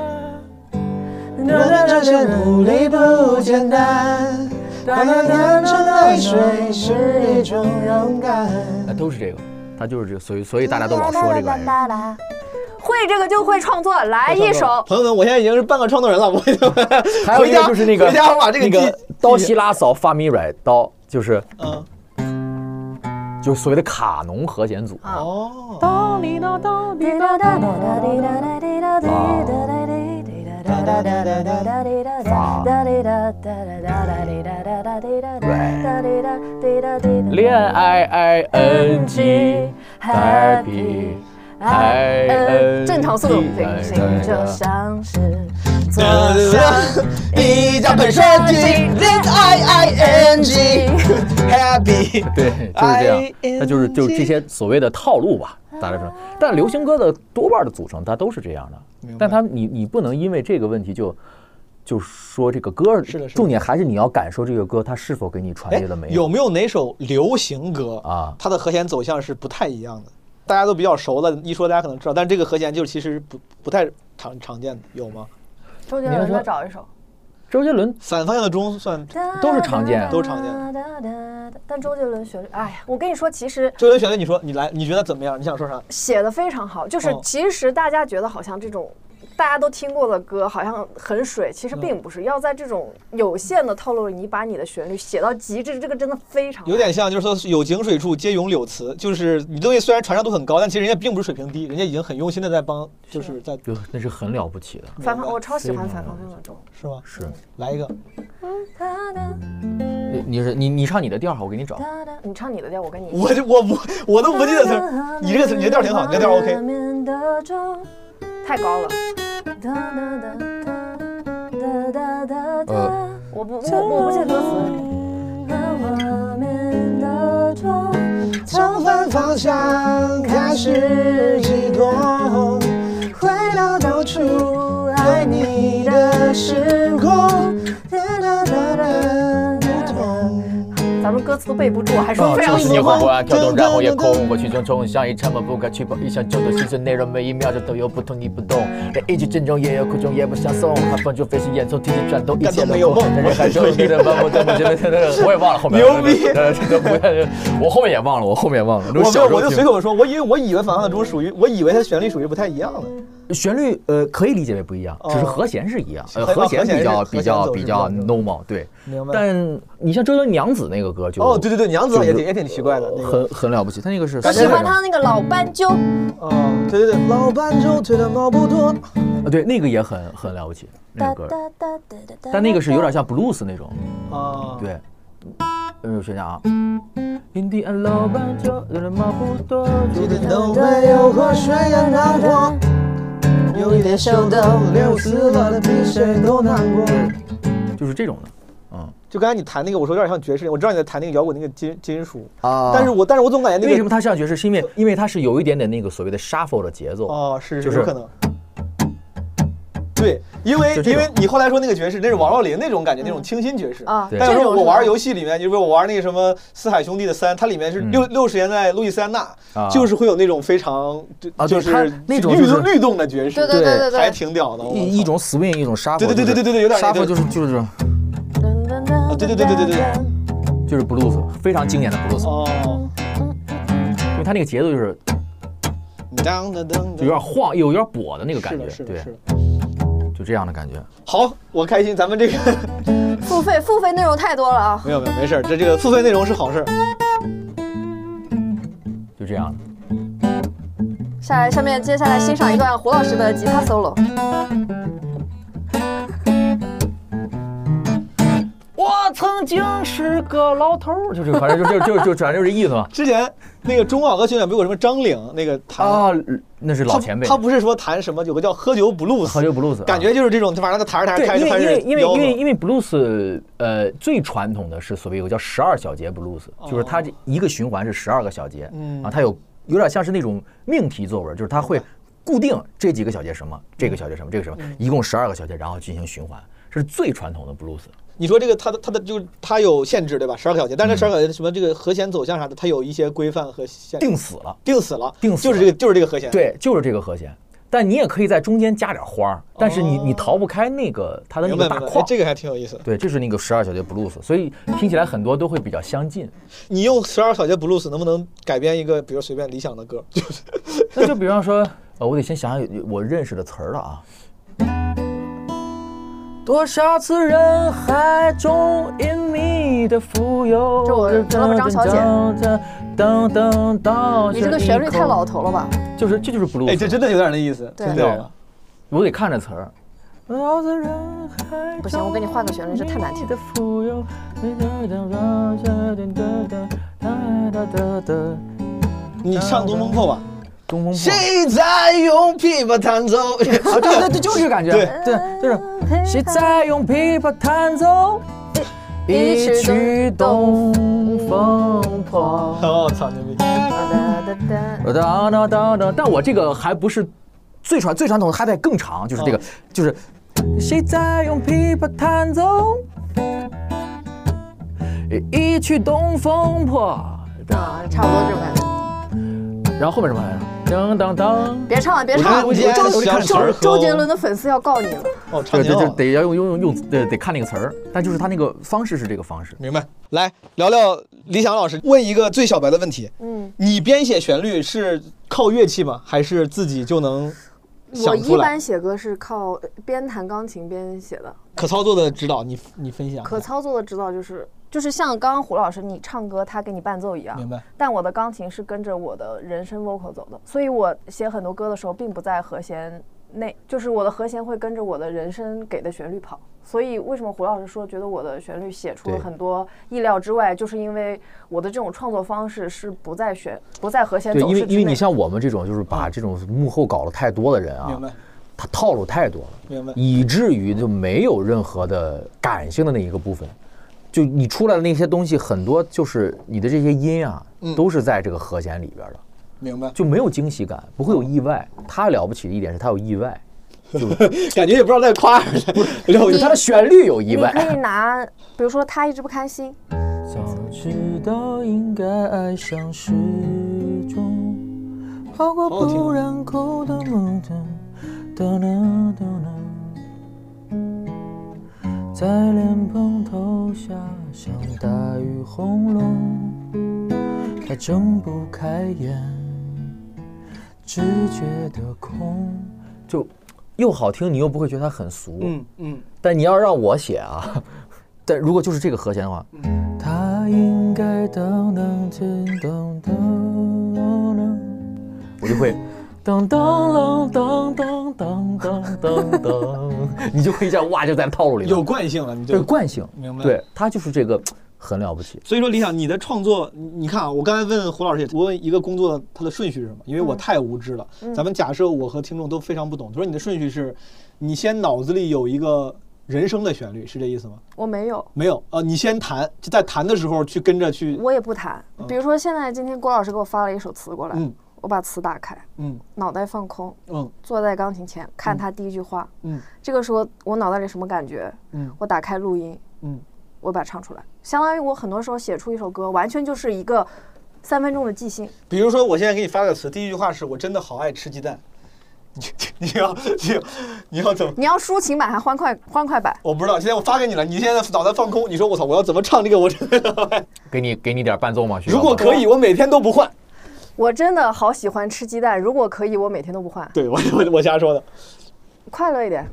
我们这些努力不简单，把它当成泪水是一种勇敢。哎，都是这个，他就是这个，所以所以大家都老说这个玩意儿。会这个就会创作，来一首。朋友们，我现在已经是半个创作人了，我已经 还有一个就是那个回家我把这个那个记刀西拉扫发咪软刀，就是嗯。就所谓的卡农和弦组。哦，哆哩哆哆哩哆恋爱 i n g happy i 正常速度，哎平行就像是坐一家本设计恋爱 i n g happy，对，就是这样，那就是就是这些所谓的套路吧，大家说。但流行歌的多半的组成它都是这样的，但它你你不能因为这个问题就就说这个歌是的重点还是你要感受这个歌它是否给你传哎递了美，有没有哪首流行歌啊。它的和弦走向是不太一样的？大家都比较熟了，一说大家可能知道，但这个和弦就其实不不太常常见的，有吗？周杰伦再找一首，周杰伦反方向的钟算都是常见啊都常见。但周杰伦旋律，哎呀，我跟你说，其实周杰伦旋律，你说你来，你觉得怎么样？你想说啥？写的非常好，就是哦其实大家觉得好像这种大家都听过的歌好像很水，其实并不是。要在这种有限的套路里，你把你的旋律写到极致，这个真的非常有点像，就是说有井水处皆咏柳词，就是你东西虽然传唱度很高，但其实人家并不是水平低，人家已经很用心的在帮，就是在就那是很了不起的，反方，我超喜欢反方向的钟。是吗？是。来一个，你你是你你唱你的调，我给你找。你唱你的调，我跟你。我就我不我都不记得词，你这个词你的调挺好，你的调 OK。太高了。呃我不我我不记得歌词。朝反方向开始悸动，回到当初爱你的时空。咱们歌词都背不住，还说啊，非常就是你喜欢。缓缓跳动，然后也空过去匆匆，像一场梦不敢去碰，一想就的心声内容，每一秒钟都有不同，你不懂。连一句珍重也有苦衷，也不相送。海风中飞行，烟囱提起转动，一切没有梦人海中 你的漫步，对我觉得我也忘了后面。牛逼我后面也忘了，我后面也忘了。我我就随口说，我以为我以为反方向中属于，我以为它旋律属于不太一样的。旋律呃可以理解为不一样，只是和弦是一样，呃和和弦比较弦比较比较 normal 对。明白。但你像周杰伦娘子那个歌就哦，对对对，娘子也挺也挺奇怪的，那个。很很了不起，他那个是我喜欢他那个老斑鸠，哦，对对对，老斑鸠推的毛不多。啊，对，那个也很很了不起，那个歌，但那个是有点像 blues 那种，啊，对。呃，我想想啊，印第安老斑鸠，人毛不多，一点都没有河水的难过，有一点小豆流死了的比谁都难过。就是这种的，嗯就刚才你弹那个，我说有点像爵士，我知道你在弹那个摇滚那个金金属，啊但是我但是我总感觉那个为什么它像爵士？是因为因为它是有一点点那个所谓的 shuffle 的节奏，哦，是就是有可能。对，因为因为你后来说那个爵士，那是王若琳那种感觉，那种清新爵士。啊对但有时候这种是我玩游戏里面，就是我玩那个什么《四海兄弟》的三，它里面是嗯六六十年代路易斯安那啊，就是会有那种非常就啊对就是它那种就是律动律动的爵士，对对对对对还挺屌的。一一种 swing，一种 shuffle，对对对对对对有点那 shuffle 就是就是啊对对对对对对。对。就是 blues，非常经典的 blues，哦，因为它那个节奏就是就有点晃，有有点跛的那个感觉，对。是，的。就这样的感觉。好，我开心，咱们这个 付费付费内容太多了啊！没有没有没事儿，这这个付费内容是好事儿。就这样的。下来，下面接下来欣赏一段胡老师的吉他 solo。我曾经是个老头儿，就这，反正就就就就反正就这意思嘛。之前那个中广和学院不有个什么张岭那个弹，啊，那是老前辈。他不是说弹什么，有个叫喝酒 blues，喝酒 blues，啊。感觉就是这种，就反正他弹着弹着对，因为开就开始因为因为因为因为 blues，呃，最传统的是所谓有个叫十二小节 blues，就是它这一个循环是十二个小节，嗯。啊，它有有点像是那种命题作文，就是它会固定这几个小节什么，这个小节什么，这个什么，嗯。一共十二个小节，然后进行循环，这是最传统的 blues。你说这个它的它的就是它有限制对吧？十二个小节，但是十二个小节什么这个和弦走向啥的，它有一些规范和限定死了。定死了，定死了就是这个就是这个和弦。，对，就是这个和弦。但你也可以在中间加点花儿，但是你你逃不开那个它的那个大框。这个还挺有意思。对，这是那个十二小节布鲁斯，所以听起来很多都会比较相近。你用十二小节布鲁斯能不能改编一个，比如随便理想的歌？就是那就比方说，呃，我得先想想我认识的词儿了啊。多少次人海中隐秘的浮游，这我知道张小姐噔噔噔，你这个旋律太老头了吧？就是这就是布鲁斯。哎，这真的有点那意思，对真的知道吧。我得看着词儿。不行我给你换个旋律这太难听你唱《东风破》吧。东风破。谁在用琵琶弹奏？啊，对对对，就是这个感觉。对对，就是谁在用琵琶弹奏一曲东风破。哦，操牛逼！当当当当，但我这个还不是最传最传统的，还得更长，就是这个，就是谁在用琵琶弹奏一曲东风破。啊，差不多这种感觉。然后后面什么来着？当当当。别唱了，别唱了，周周周杰伦的粉丝要告你了。哦，唱对对，就挺好。得要用用用用，对，得看那个词儿，但就是他那个方式是这个方式。明白。来聊聊李想老师，问一个最小白的问题：嗯，你编写旋律是靠乐器吗？还是自己就能我想出来一般？写歌是靠边弹钢琴边写的，可操作的指导，你你分享。可操作的指导就是就是像刚刚胡老师你唱歌，他给你伴奏一样。明白。但我的钢琴是跟着我的人声 vocal 走的，所以我写很多歌的时候并不在和弦内，就是我的和弦会跟着我的人声给的旋律跑。所以为什么胡老师说觉得我的旋律写出了很多意料之外，就是因为我的这种创作方式是不在旋不在和弦对，走势之内。因为因为你像我们这种就是把这种幕后搞了太多的人啊明，白。他套路太多了，明白。以至于就没有任何的感性的那一个部分。就你出来的那些东西，很多就是你的这些音啊，嗯都是在这个和弦里边的，明白。就没有惊喜感，不会有意外。他了不起的一点是他有意外，感觉也不知道在夸什么。了解他的旋律有意你可。以拿，比如说他一直不开心，早知道应该爱上时钟，跑过好好听不让口的梦灯，哒啦哒啦，在莲蓬头下像大雨轰隆，他睁不开眼，只觉得空，就又好听，你又不会觉得它很俗。嗯嗯，但你要让我写啊，但如果就是这个和弦的话，他应该当当当当当当，我就会当当当当当当当当，你就可以这样哇，就在套路里了有惯性了，你就有惯性，明白对，他就是这个很了不起。所以说，李想，你的创作，你你看啊，我刚才问胡老师也，我问一个工作它的顺序是什么？因为我太无知了。咱们假设我和听众都非常不懂，他说你的顺序是，你先脑子里有一个人生的旋律，是这意思吗？我没有，没有，呃，你先弹，就在弹的时候去跟着去，我也不弹。比如说现在今天郭老师给我发了一首词过来，嗯我把词打开，嗯脑袋放空，嗯坐在钢琴前看他第一句话，嗯这个时候我脑袋里什么感觉？嗯我打开录音，嗯，我把它唱出来，相当于我很多时候写出一首歌，完全就是一个三分钟的即兴。比如说我现在给你发个词，第一句话是我真的好爱吃鸡蛋，你你要你要你要怎么？你要抒情版还欢快欢快版？我不知道，现在我发给你了，你现在脑袋放空，你说我操，我要怎么唱这个？我真的，给你给你点伴奏吗？需要吗如果可以，我每天都不换。我真的好喜欢吃鸡蛋，如果可以，我每天都不换，对我我我瞎说的。快乐一点。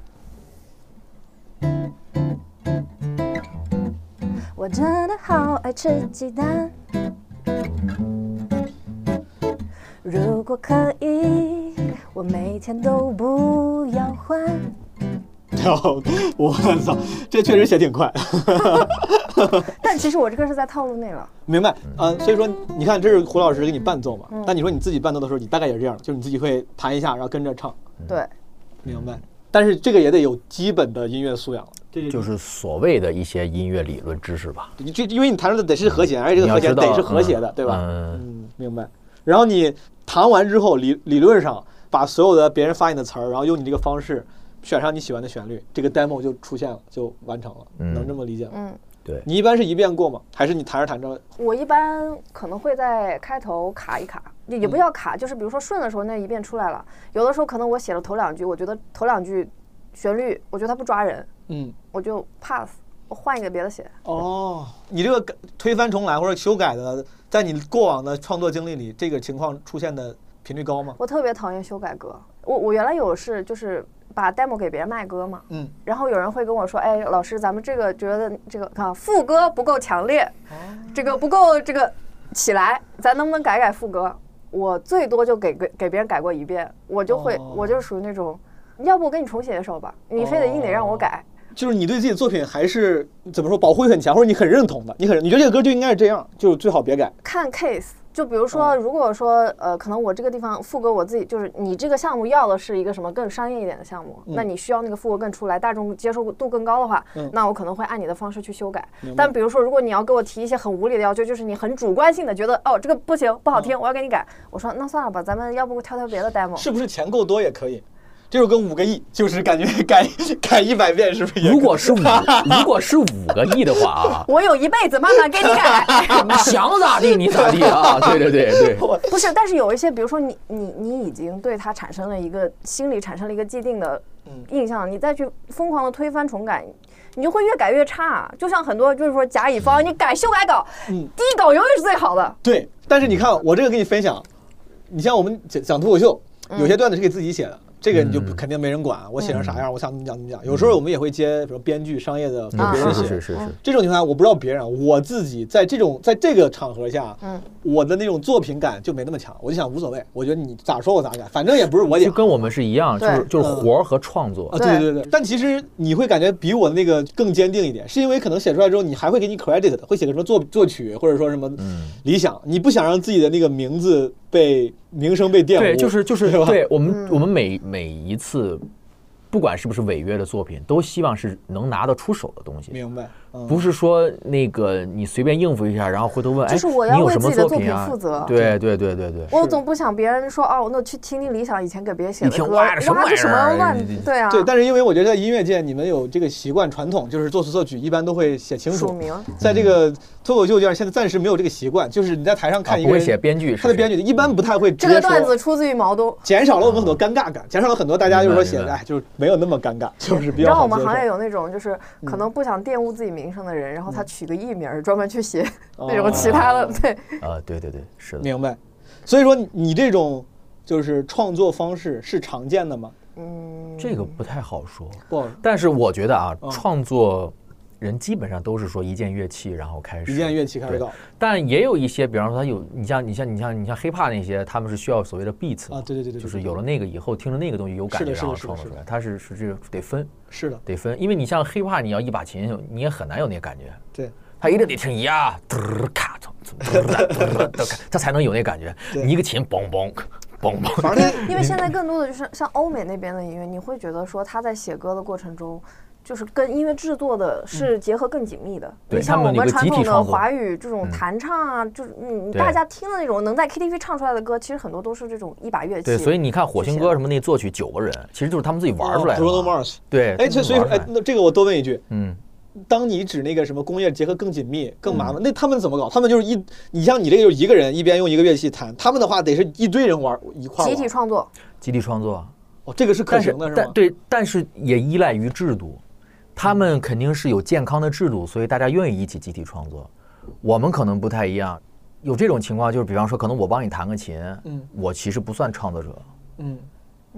我真的好爱吃鸡蛋，如果可以，我每天都不要换。我操，这确实写挺快，但其实我这个是在套路内了。明白？嗯、所以说你看，这是胡老师给你伴奏嘛？但你说你自己伴奏的时候，你大概也是这样，就是你自己会弹一下，然后跟着唱，对，明白？但是这个也得有基本的音乐素养了，这就是所谓的一些音乐理论知识吧。你这因为你弹出的得是和弦，而且这个和弦得是和谐的，嗯对吧？嗯嗯，明白。然后你弹完之后，理理论上把所有的别人发你的词儿，然后用你这个方式选上你喜欢的旋律，这个 demo 就出现了，就完成了，嗯能这么理解吗？嗯，对，你一般是一遍过吗？还是你弹着弹着？我一般可能会在开头卡一卡，也也不叫卡，就是比如说顺的时候那一遍出来了，有的时候可能我写了头两句，我觉得头两句旋律我觉得它不抓人，嗯，我就 pass，我换一个别的写。哦，你这个改推翻重来或者修改的，在你过往的创作经历里，这个情况出现的频率高吗？我特别讨厌修改歌，我我原来有是就是把 demo 给别人卖歌嘛，嗯，然后有人会跟我说，哎，老师，咱们这个觉得这个啊副歌不够强烈，这个不够这个起来，咱能不能改改副歌？我最多就给给给别人改过一遍，我就会、哦我就属于那种，要不我给你重写一首吧，你非得硬得让我改。就是你对自己的作品还是怎么说保护欲很强，或者你很认同的，你很你觉得这个歌就应该是这样，就最好别改。看 case，就比如说，如果说呃，可能我这个地方副歌我自己就是你这个项目要的是一个什么更商业一点的项目，那你需要那个副歌更出来，大众接受度更高的话，那我可能会按你的方式去修改。但比如说，如果你要给我提一些很无理的要求，就是你很主观性的觉得哦这个不行不好听，我要给你改，我说那算了吧，咱们要不挑挑别的 demo。是不是钱够多也可以？这首歌五个亿，就是感觉 改改一百遍，是不是？如果是五，如果是五个亿的话啊，我有一辈子慢慢给你改。你想咋地你咋地啊！对对对对，不是，但是有一些，比如说你你你已经对它产生了一个心理产生了一个既定的印象，你再去疯狂的推翻重改，你就会越改越差。就像很多就是说甲乙方，你改修改稿，第一稿永远是最好的。对，但是你看，我这个给你分享，你像我们讲讲脱口秀，有些段子是给自己写的。这个你就不肯定没人管，我写成啥样，我想怎么讲怎么讲。有时候我们也会接，比如编剧、商业的给别人是写。是是是，这种情况下，我不知道别人啊，我自己在这种在这个场合下，嗯，我的那种作品感就没那么强。我就想无所谓，我觉得你咋说我咋改，反正也不是我讲。就跟我们是一样，就是就是活儿和创作啊，。对对对。但其实你会感觉比我那个更坚定一点，是因为可能写出来之后，你还会给你 credit 的，会写个什么作作曲，或者说什么嗯理想，你不想让自己的那个名字被名声被玷污。对，就是就是对对我们我们每每一次，不管是不是违约的作品，都希望是能拿得出手的东西。明白，嗯不是说那个你随便应付一下，然后回头问，哎，就是我要为你有什么自己的作品？负责对对对对对。我总不想别人说哦，那去听听理想以前给别人写的歌，哇这什么乱对啊，对，但是因为我觉得在音乐界，你们有这个习惯传统，就是作词作曲一般都会写清楚。署名。在这个脱口秀界，现在暂时没有这个习惯，就是你在台上啊看一个人不会写编剧他的编剧一般不太会这个。段子出自于毛东。减少了我们很多尴尬感，减少了很多大家就是说写的，哎，就是没有那么尴尬，就是比你知道较好接受我们行业有那种就是可能不想玷污自己名声的人，然后他取个艺名儿，专门去写 那种其他的，对，啊，对对对，是的。明白。所以说你你这种就是创作方式是常见的吗？嗯，这个不太好说，不好，但是我觉得啊，嗯创作人基本上都是说一件乐器，然后开始一件乐器开始搞但也有一些，比方说他有，你像你像你像你像 hiphop 那些，他们是需要所谓的 beats 嘛啊对对对对对就是有了那个以后，听着那个东西有感觉，然后创作出来，它是是这个得分是的，得分，因为你像 hiphop，你要一把琴，你也很难有那感觉，对，他一定得听呀，嘚儿咔嗖嗖嘚儿嘚儿嘚儿他才能有那感觉。你一个琴嘣嘣嘣嘣，反正因为 现在更多的就是像欧美那边的音乐，你会觉得说他在写歌的过程中。就是跟音乐制作的是结合更紧密的。对你像我们传统的华语这种弹唱啊，就是嗯，大家听的那种能在 KTV 唱出来的歌，其实很多都是这种一把乐器。对，所以你看火星哥？什么那作曲九个人，其实就是他们自己玩出来的 Bruno。Mars，对，哎，这所以说，哎，那这个我多问一句，嗯，当你指那个什么工业结合更紧密、更麻烦，那他们怎么搞？他们就是一，你像你这个就是一个人一边用一个乐器弹，他们的话得是一堆人玩一块儿集体创作，集体创作。哦，这个是可行的，是吗？但对，但是也依赖于制度，他们肯定是有健康的制度，所以大家愿意一起集体创作。我们可能不太一样，有这种情况，就是比方说，可能我帮你弹个琴，嗯我其实不算创作者，嗯，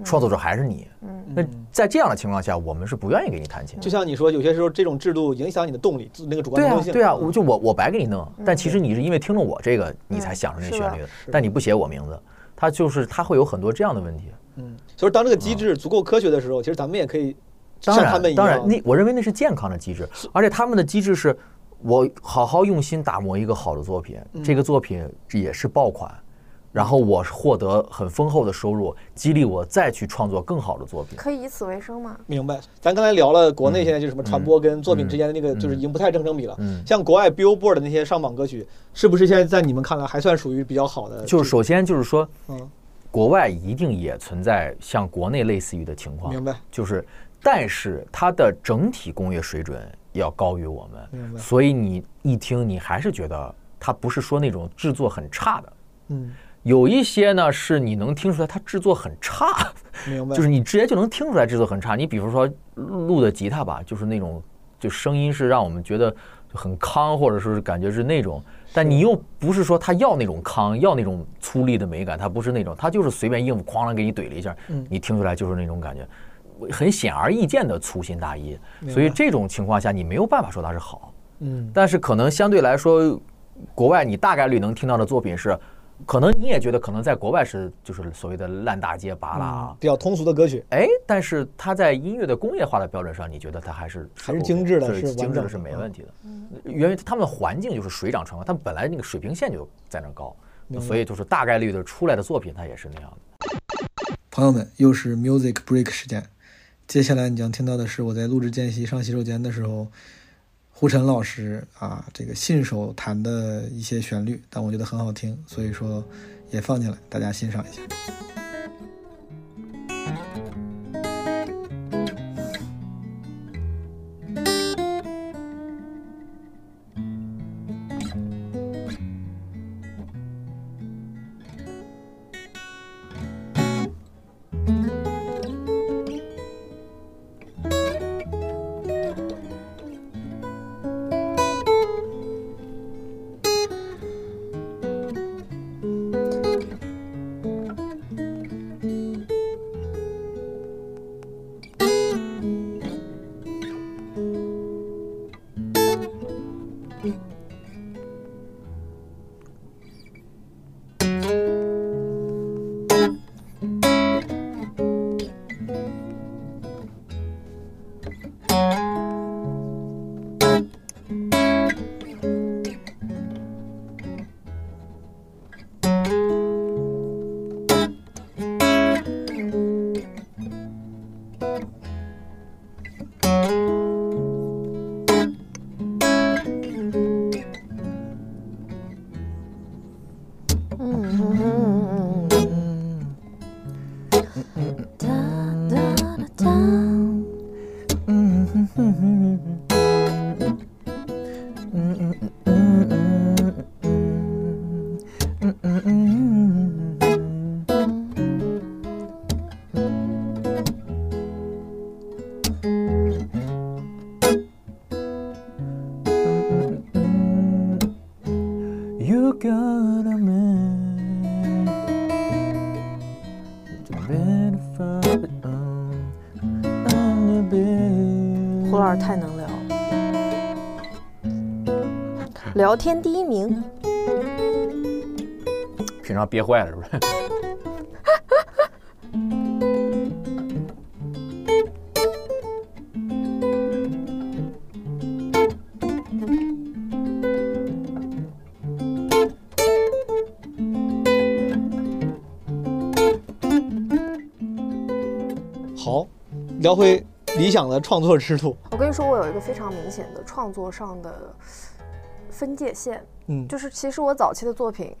创作者还是你。嗯那在这样的情况下，我们是不愿意给你弹琴。就像你说，有些时候这种制度影响你的动力，那个主观能动性。，啊对啊，嗯我就我我白给你弄，但其实你是因为听了我这个，你才想着那旋律的，但你不写我名字，他就是他会有很多这样的问题。嗯，所以当这个机制足够科学的时候，其实咱们也可以当然他们一，样。当然，那我认为那是健康的机制，而且他们的机制是，我好好用心打磨一个好的作品，嗯这个作品也是爆款，然后我获得很丰厚的收入，激励我再去创作更好的作品。可以以此为生吗？明白。咱刚才聊了国内现在就是什么传播跟作品之间的那个，嗯就是已经不太成正比了。嗯像国外 Billboard 的那些上榜歌曲，是不是现在在你们看来还算属于比较好的？就是首先就是说，嗯，国外一定也存在像国内类似于的情况，明白。就是，但是它的整体工业水准要高于我们，所以你一听，你还是觉得它不是说那种制作很差的，嗯，有一些呢是你能听出来它制作很差，明白？就是你直接就能听出来制作很差。你比如说录的吉他吧，就是那种就声音是让我们觉得很康，或者说是感觉是那种，但你又不是说他要那种康，要那种粗粝的美感，他不是那种，他就是随便应付，哐啷给你怼了一下，你听出来就是那种感觉，很显而易见的粗心大意。所以这种情况下，你没有办法说它是好。嗯，但是可能相对来说，国外你大概率能听到的作品是，可能你也觉得可能在国外是就是所谓的烂大街拔拉啊，比较通俗的歌曲，哎，但是它在音乐的工业化的标准上，你觉得它还是还是精致的是精致的是没问题的。嗯因为他们的环境就是水涨船高，他们本来那个水平线就在那儿高，所以就是大概率的出来的作品它也是那样的。朋友们，又是 music break 时间。接下来你将听到的是我在录制间隙上洗手间的时候，胡晨老师啊这个信手弹的一些旋律，但我觉得很好听，所以说也放进来，大家欣赏一下。聊天第一名。平常憋坏了是不是？好，聊回理想的创作之路。我跟你说，我有一个非常明显的创作上的分界线，嗯，就是其实我早期的作品，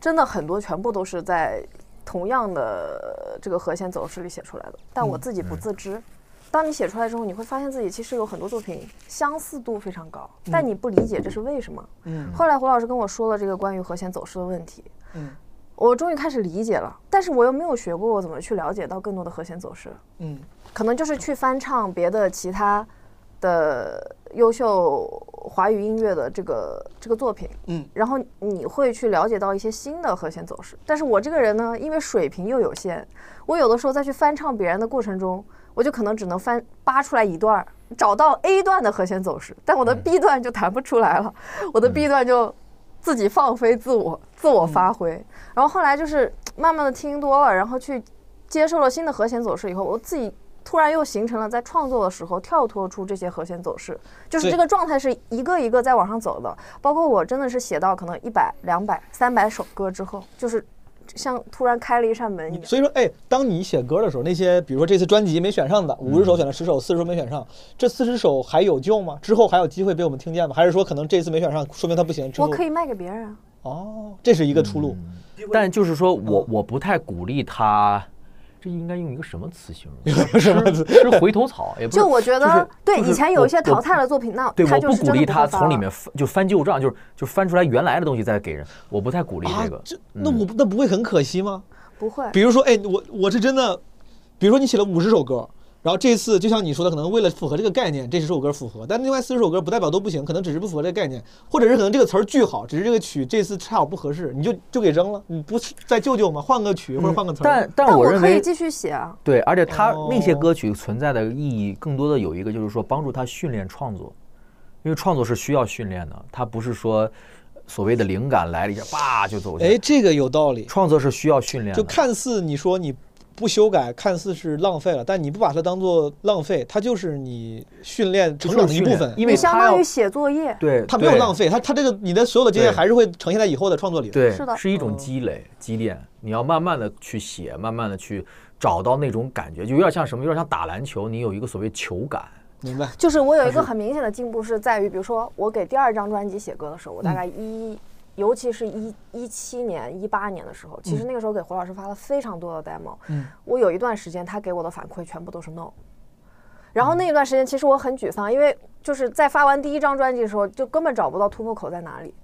真的很多全部都是在同样的这个和弦走势里写出来的，但我自己不自知。当你写出来之后，你会发现自己其实有很多作品相似度非常高，但你不理解这是为什么。嗯。后来胡老师跟我说了这个关于和弦走势的问题，嗯。我终于开始理解了，但是我又没有学过我怎么去了解到更多的和弦走势。嗯。可能就是去翻唱别的其他的优秀华语音乐的这个这个作品，嗯，然后你会去了解到一些新的和弦走势。但是我这个人呢，因为水平又有限，我有的时候再去翻唱别人的过程中，我就可能只能翻扒出来一段儿，找到 A 段的和弦走势，但我的 B 段就弹不出来了，我的 B 段就自己放飞自我，自我发挥。然后后来就是慢慢的听多了，然后去接受了新的和弦走势以后，我自己突然又形成了在创作的时候跳脱出这些和弦走势，就是这个状态是一个一个在往上走的。包括我真的是写到可能一百、两百、三百首歌之后，就是像突然开了一扇门一样。所以说，哎，当你写歌的时候，那些比如说这次专辑没选上的，五十首选了十首，四十首没选上，这四十首还有救吗？之后还有机会被我们听见吗？还是说可能这次没选上，说明它不行？我可以卖给别人啊。哦，这是一个出路。但就是说我我不太鼓励他这应该用一个什么词形容？什么词吃回头草，也不是。就我觉得，对以前有一些淘汰的作品，那对，他我不鼓励他从里面翻就翻旧账，就是就翻出来原来的东西再给人，我不太鼓励这个。这那我那不会很可惜吗？不会。比如说，哎，我我是真的，比如说你写了五十首歌，然后这次就像你说的，可能为了符合这个概念，这十首歌符合，但另外四十首歌不代表都不行，可能只是不符合这个概念，或者是可能这个词儿巨好，只是这个曲这次恰好不合适，你就就给扔了，你不是再救救吗？换个曲或者换个词儿。但但但我认为可以继续写啊。对，而且他那些哦歌曲存在的意义更多的有一个就是说帮助他训练创作，因为创作是需要训练的，他不是说所谓的灵感来了一下叭就走。哎，，这个有道理。创作是需要训练的。就看似你说你不修改，看似是浪费了，但你不把它当做浪费，它就是你训练成长的一部分。因为你相当于写作业，对它没有浪费，它它这个你的所有的经验还是会呈现在以后的创作里的。对，是的是一种积累、积淀。你要慢慢的去写，慢慢的去找到那种感觉，就有点像什么，有点像打篮球，你有一个所谓球感。明白。就是我有一个很明显的进步是在于，比如说我给第二张专辑写歌的时候，我大嗯概一，尤其是一一七年、一八年的时候，其实那个时候给胡老师发了非常多的 demo。嗯，我有一段时间他给我的反馈全部都是 no。然后那一段时间其实我很沮丧，因为就是在发完第一张专辑的时候，就根本找不到突破口在哪里。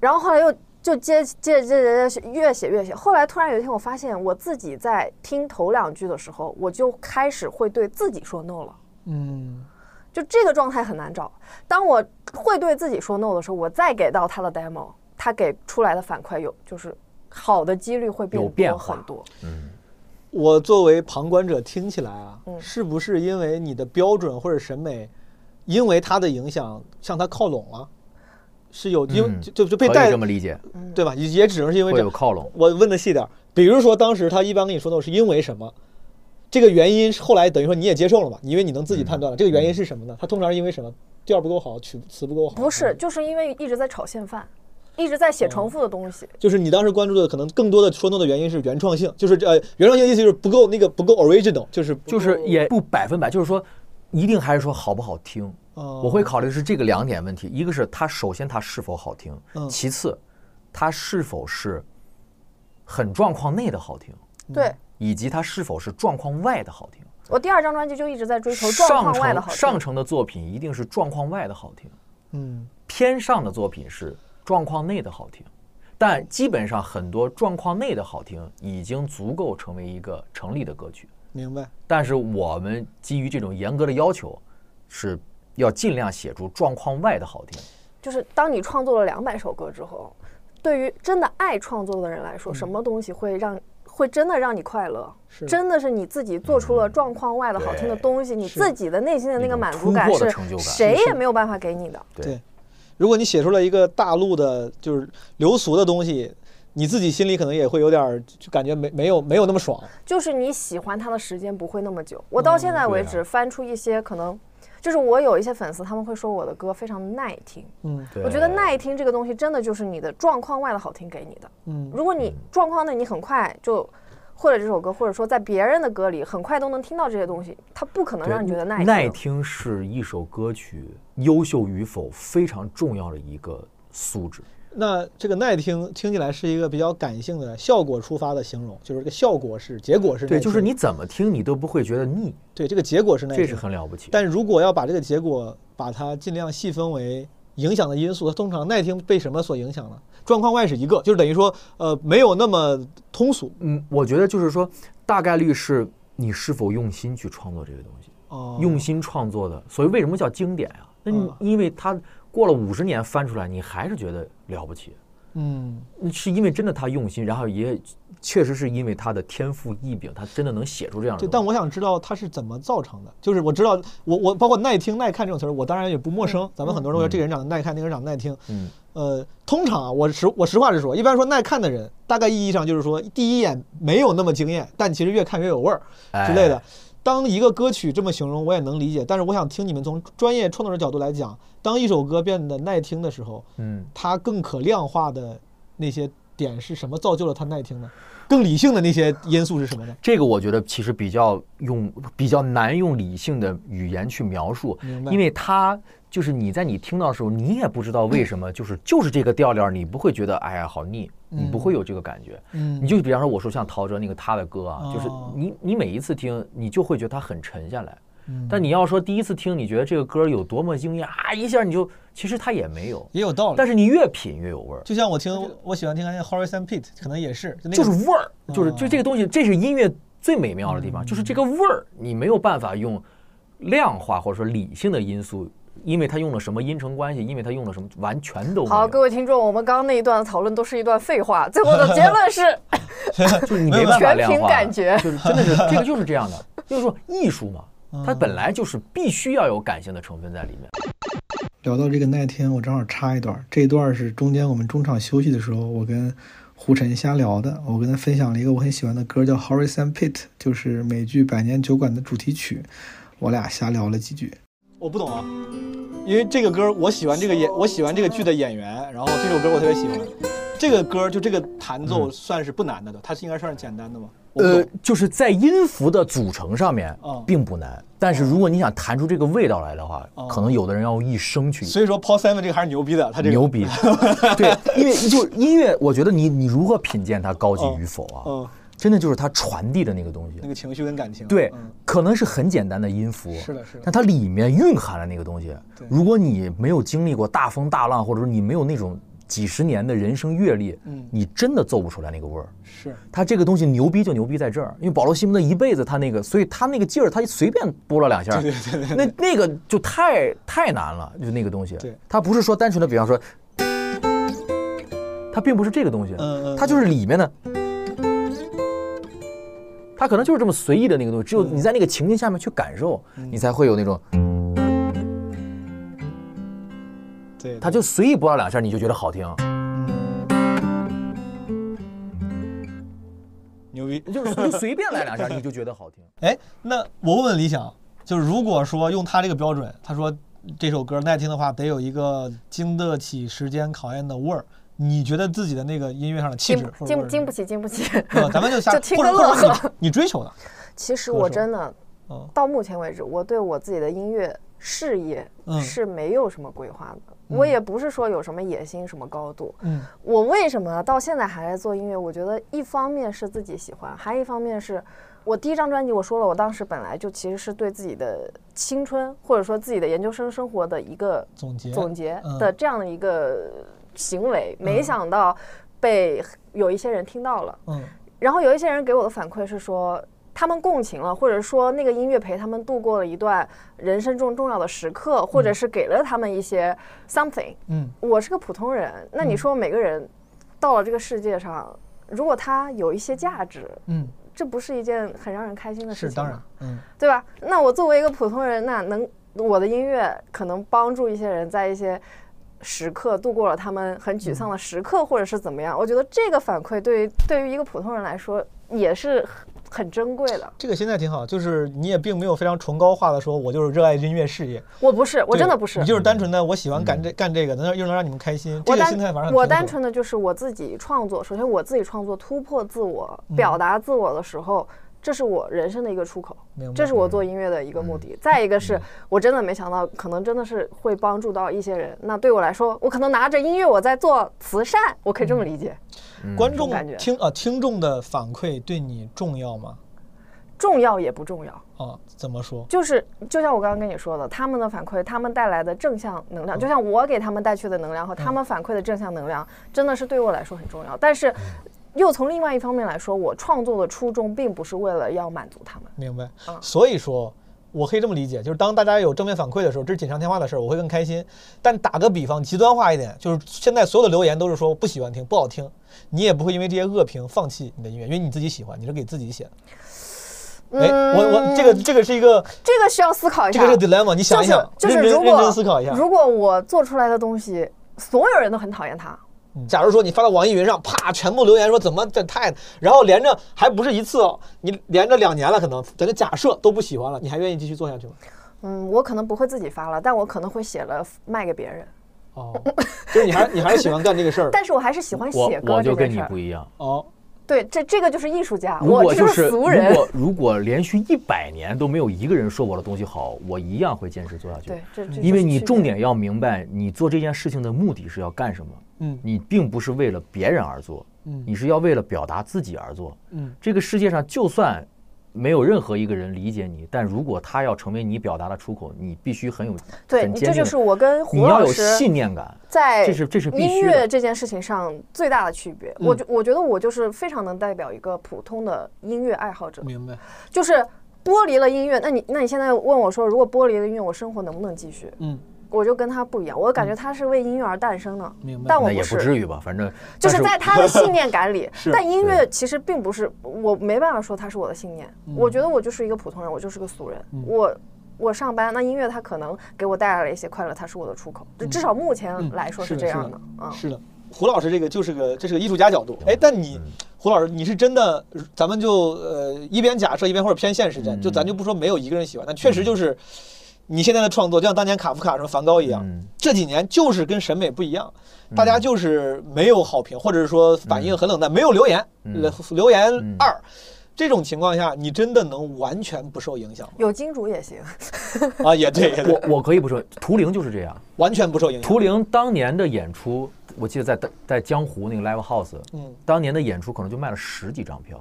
然后后来又就接接接接接越写越写，后来突然有一天我发现我自己在听头两句的时候，我就开始会对自己说 no 了。嗯，就这个状态很难找。当我会对自己说 no 的时候，我再给到他的 demo，他给出来的反馈有就是好的几率会变有变很多。我作为旁观者听起来啊，嗯是不是因为你的标准或者审美，因为他的影响向他靠拢了？是有因为嗯就就就被带这么理解，对吧？也也只能是因为这有靠拢。我问的细点儿，比如说当时他一般跟你说的是因为什么，这个原因后来等于说你也接受了嘛，因为你能自己判断了这个原因是什么呢？他通常是因为什么？调不够好，曲词不够好？不是，就是因为一直在炒现饭，一直在写重复的东西。就是你当时关注的可能更多的说 no 的原因是原创性，就是呃原创性意思就是不够那个不够 original，就是就是也不百分百，就是说，一定还是说好不好听。哦我会考虑的是这个两点问题，一个是它首先它是否好听，嗯其次它是否是很状况内的好听，对以及它是否是状况外的好听。我第二张专辑就一直在追求状况外的好听。上乘的作品一定是状况外的好听，嗯偏上的作品是状况内的好听。但基本上很多状况内的好听已经足够成为一个成立的歌曲。明白。但是我们基于这种严格的要求，是要尽量写出状况外的好听。就是当你创作了两百首歌之后，对于真的爱创作的人来嗯说，什么东西会让会真的让你快乐？是真的是你自己做出了状况外的好听的东西，你自己的内心的那个满足感是成就感谁也没有办法给你的。对如果你写出了一个大陆的，就是流俗的东西，你自己心里可能也会有点儿就感觉没没有没有那么爽。就是你喜欢它的时间不会那么久。我到现在为止翻出一些可能，就是我有一些粉丝他们会说我的歌非常耐听，嗯我觉得耐听这个东西真的就是你的状况外的好听给你的。嗯如果你状况内你很快就会了这首歌，或者说在别人的歌里很快都能听到这些东西，它不可能让你觉得耐听。耐听是一首歌曲优秀与否非常重要的一个素质。那这个耐听听起来是一个比较感性的效果出发的形容，就是这个效果是结果是对，就是你怎么听你都不会觉得腻，对这个结果是耐听，这是很了不起。但如果要把这个结果把它尽量细分为影响的因素，它通常耐听被什么所影响呢？状况外是一个，就是等于说呃没有那么通俗嗯，我觉得就是说，大概率是你是否用心去创作这个东西，哦，用心创作的。所以为什么叫经典啊？那你嗯因为它过了五十年翻出来，你还是觉得了不起。嗯是因为真的他用心，然后也确实是因为他的天赋异禀，他真的能写出这样的。但我想知道他是怎么造成的。就是我知道，我我包括耐听、耐看这种词儿，我当然也不陌生。咱们很多人都说嗯这个人长得耐看，那个人长得耐听。嗯，呃，通常啊，我实我实话实说，一般说耐看的人，大概意义上就是说第一眼没有那么惊艳，但其实越看越有味儿之类的哎。当一个歌曲这么形容，我也能理解。但是我想听你们从专业创作者角度来讲，当一首歌变得耐听的时候，嗯，它更可量化的那些点是什么造就了它耐听呢？更理性的那些因素是什么呢？这个我觉得其实比较用比较难用理性的语言去描述因为它就是你在你听到的时候，你也不知道为什么，就是就是这个调调，你不会觉得哎呀好腻，你不会有这个感觉。嗯你就比方说我说像陶喆那个他的歌啊，就是哦你你每一次听，你就会觉得它很沉下来。嗯。但你要说第一次听，你觉得这个歌有多么惊艳啊，一下你就其实它也没有，也有道理。但是你越品越有味儿，就像我听我喜欢听那个 Horace and Pete，可能也是，就那个就是味儿，就是哦就这个东西，这是音乐最美妙的地方，就是这个味儿，你没有办法用量化或者说理性的因素，因为它用了什么音程关系，因为它用了什么，完全都没好，各位听众，我们刚刚那一段的讨论都是一段废话，最后的结论是 就是你没办法全凭量化，感觉。就是真的是这个就是这样的，就是说艺术嘛，嗯它本来就是必须要有感性的成分在里面。聊到这个那天，我正好插一段，这一段是中间我们中场休息的时候，我跟胡晨瞎聊的。我跟他分享了一个我很喜欢的歌，叫《Horizon Pete》，就是美剧《百年酒馆》的主题曲。我俩瞎聊了几句。我不懂啊，因为这个歌我喜欢这个演，我喜欢这个剧的演员，然后这首歌我特别喜欢。这个歌就这个弹奏算是不难的的，它是应该算是简单的吗？呃，就是在音符的组成上面嗯并不难，但是如果你想弹出这个味道来的话，嗯可能有的人要用一生去所以说 Paul Simon 这个还是牛逼的，他这个牛逼。对，因为就是音乐，我觉得你你如何品鉴它高级与否啊，嗯，真的就是它传递的那个东西那。个情绪跟感情。对嗯，可能是很简单的音符，是的是的但它里面蕴含了那个东西。如果你没有经历过大风大浪，或者说你没有那种几十年的人生阅历，嗯。你真的奏不出来那个味儿。是。他这个东西牛逼就牛逼在这儿，因为保罗·西蒙的一辈子他那个，所以他那个劲儿，他随便拨了两下，对对对那那个就太太难了，就那个东西。对，他不是说单纯的，比方说，他并不是这个东西，嗯嗯他就是里面的，他可能就是这么随意的那个东西，只有你在那个情境下面去感受，嗯。你才会有那种，对，他就随意拨了两下，你就觉得好听，牛逼。就是就随便来两下，你就觉得好听。哎，那我问问李想，就是如果说用他这个标准，他说这首歌耐听的话，得有一个经得起时间考验的味儿。你觉得自己的那个音乐上的气质经经不起，经不起。咱们就 瞎就听或者个乐呵你你追求的，其实我真的嗯到目前为止，我对我自己的音乐事业嗯是没有什么规划的。我也不是说有什么野心、什么高度。嗯我为什么到现在还在做音乐？我觉得一方面是自己喜欢，还一方面是我第一张专辑，我说了，我当时本来就其实是对自己的青春或者说自己的研究生生活的一个总结总结嗯的这样的一个行为，没想到被有一些人听到了。嗯然后有一些人给我的反馈是说，他们共情了，或者说那个音乐陪他们度过了一段人生中重要的时刻，或者是给了他们一些 something。嗯我是个普通人，那你说每个人到了这个世界上，如果他有一些价值，嗯，这不是一件很让人开心的事情？是当然，嗯对吧？那我作为一个普通人，那能我的音乐可能帮助一些人在一些时刻度过了他们很沮丧的时刻，或者是怎么样？我觉得这个反馈对于对于一个普通人来说也是很很珍贵的。这个心态挺好，就是你也并没有非常崇高化的说，我就是热爱音乐事业，我不是，我真的不是你。就是单纯的我喜欢干这干这个，能又能让你们开心，这个心态反正我单纯的就是我自己创作，首先我自己创作突破自我、嗯表达自我的时候，这是我人生的一个出口，这是我做音乐的一个目的。再一个是我真的没想到，可能真的是会帮助到一些人。那对我来说，我可能拿着音乐我在做慈善，我可以这么理解。观众感觉听啊听众的反馈对你重要吗？重要也不重要，啊，怎么说？就是就像我刚刚跟你说的，他们的反馈，他们带来的正向能嗯量，就像我给他们带去的能量和他们反馈的正向能量，真的是对我来说很重要。但是，又从另外一方面来说，我创作的初衷并不是为了要满足他们。明白嗯。所以说，我可以这么理解，就是当大家有正面反馈的时候，这是锦上添花的事儿，我会更开心。但打个比方，极端化一点，就是现在所有的留言都是说不喜欢听、不好听，你也不会因为这些恶评放弃你的音乐，因为你自己喜欢，你是给自己写的。哎，我我这个这个是一个这个需要思考一下。这个是 dilemma，你想一想，就是就是认真认如果真思考一下。如果我做出来的东西，所有人都很讨厌它，假如说你发到网易云上，啪，全部留言说怎么这太，然后连着还不是一次哦，你连着两年了，可能咱就假设都不喜欢了，你还愿意继续做下去吗？嗯，我可能不会自己发了，但我可能会写了卖给别人。哦，就是你还你还是喜欢干这个事儿但是我还是喜欢写歌我就跟。你不一样。哦。对，这这个就是艺术家，如我就果就是如俗人。如果如果连续一百年都没有一个人说我的东西好，我一样会坚持做下去。对，这这因为你重点要明白，你做这件事情的目的是要干什么。嗯你并不是为了别人而做，嗯你是要为了表达自己而做。嗯这个世界上就算没有任何一个人理解你，但如果他要成为你表达的出口，你必须很有对，你这就是我跟你胡要有老师信念感。在这是这是音乐这件事情上最大的区别。我嗯觉我觉得我就是非常能代表一个普通的音乐爱好者，明白。就是剥离了音乐。那你那你现在问我说，如果剥离了音乐，我生活能不能继续？嗯，我就跟他不一样，我感觉他是为音乐而诞生的，明白但我不是。不至于吧，反正就是在他的信念感里 是，但音乐其实并不是我没办法说他是我的信念。我觉得我就是一个普通人，我就是个俗人。我我上班，那音乐它可能给我带来了一些快乐，它是我的出口。至少目前来说是这样的是的。嗯，是的，胡老师这个就是个这是个艺术家角度。哎，但你胡老师，你是真的，咱们就呃一边假设一边或者偏现实点，就咱就不说没有一个人喜欢，但确实就是你现在的创作，就像当年卡夫卡什么梵高一样，嗯这几年就是跟审美不一样，大家就是没有好评，或者是说反应很冷淡，没有留言，嗯留留言嗯二。这种情况下，你真的能完全不受影响吗？有金主也行。啊，也对，也对，我我可以不说，图灵就是这样。完全不受影响。图灵当年的演出，我记得在在江湖那个 live house，嗯当年的演出可能就卖了十几张票，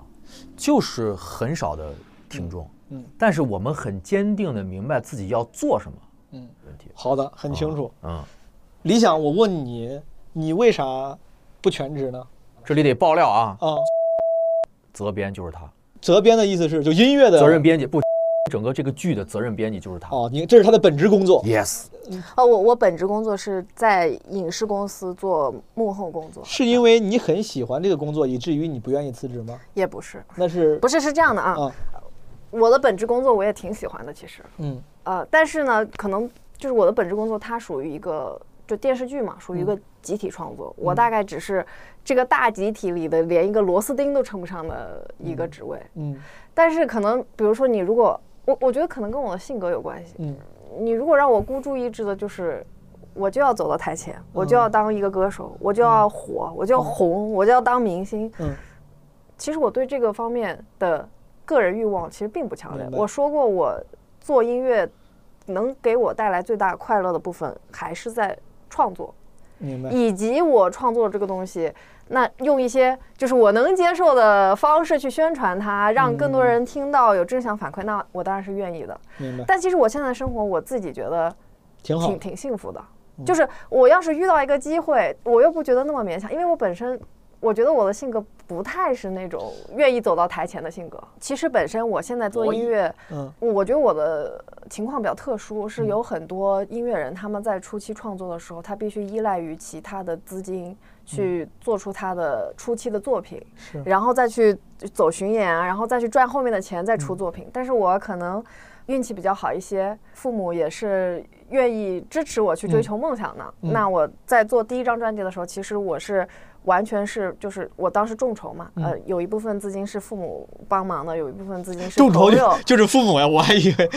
就是很少的听众。嗯，但是我们很坚定的明白自己要做什么。嗯，问题好的，很清楚。嗯，理想，我问你，你为啥不全职呢？这里得爆料啊，啊，责编就是他，责编的意思是就音乐的责任编辑不，整个这个剧的责任编辑就是他。哦，你这是他的本职工作。Yes，哦，我我本职工作是在影视公司做幕后工作，是因为你很喜欢这个工作，以至于你不愿意辞职吗？也不是，那是不是是这样的啊。啊，我的本职工作我也挺喜欢的，其实，嗯。呃，但是呢，可能就是我的本职工作它属于一个就电视剧嘛，属于一个集体创作，我大概只是这个大集体里的连一个螺丝钉都称不上的一个职位。嗯。但是可能比如说你如果我我觉得可能跟我的性格有关系，嗯。你如果让我孤注一掷的，就是我就要走到台前，我就要当一个歌手，我就要火，我就要红，我就要当明星。嗯，其实我对这个方面的个人欲望其实并不强烈我说过，我做音乐能给我带来最大快乐的部分，还是在创作，明白。以及我创作这个东西。那用一些就是我能接受的方式去宣传它，让更多人听到有正向反馈，那我当然是愿意的。明白，但其实我现在的生活，我自己觉得挺好挺。挺幸福的。就是我要是遇到一个机会，我又不觉得那么勉强，因为我本身我觉得我的性格不太是那种愿意走到台前的性格。其实本身我现在做音乐，嗯。我觉得我的情况比较特殊，是有很多音乐人他们在初期创作的时候，他必须依赖于其他的资金去做出他的初期的作品，是。然后再去走巡演啊，然后再去赚后面的钱再出作品。但是我可能运气比较好一些，父母也是愿意支持我去追求梦想的。嗯。那我在做第一张专辑的时候，其实我是完全是就是我当时众筹嘛，嗯呃，有一部分资金是父母帮忙的，有一部分资金是众筹就。就是父母呀，我还以为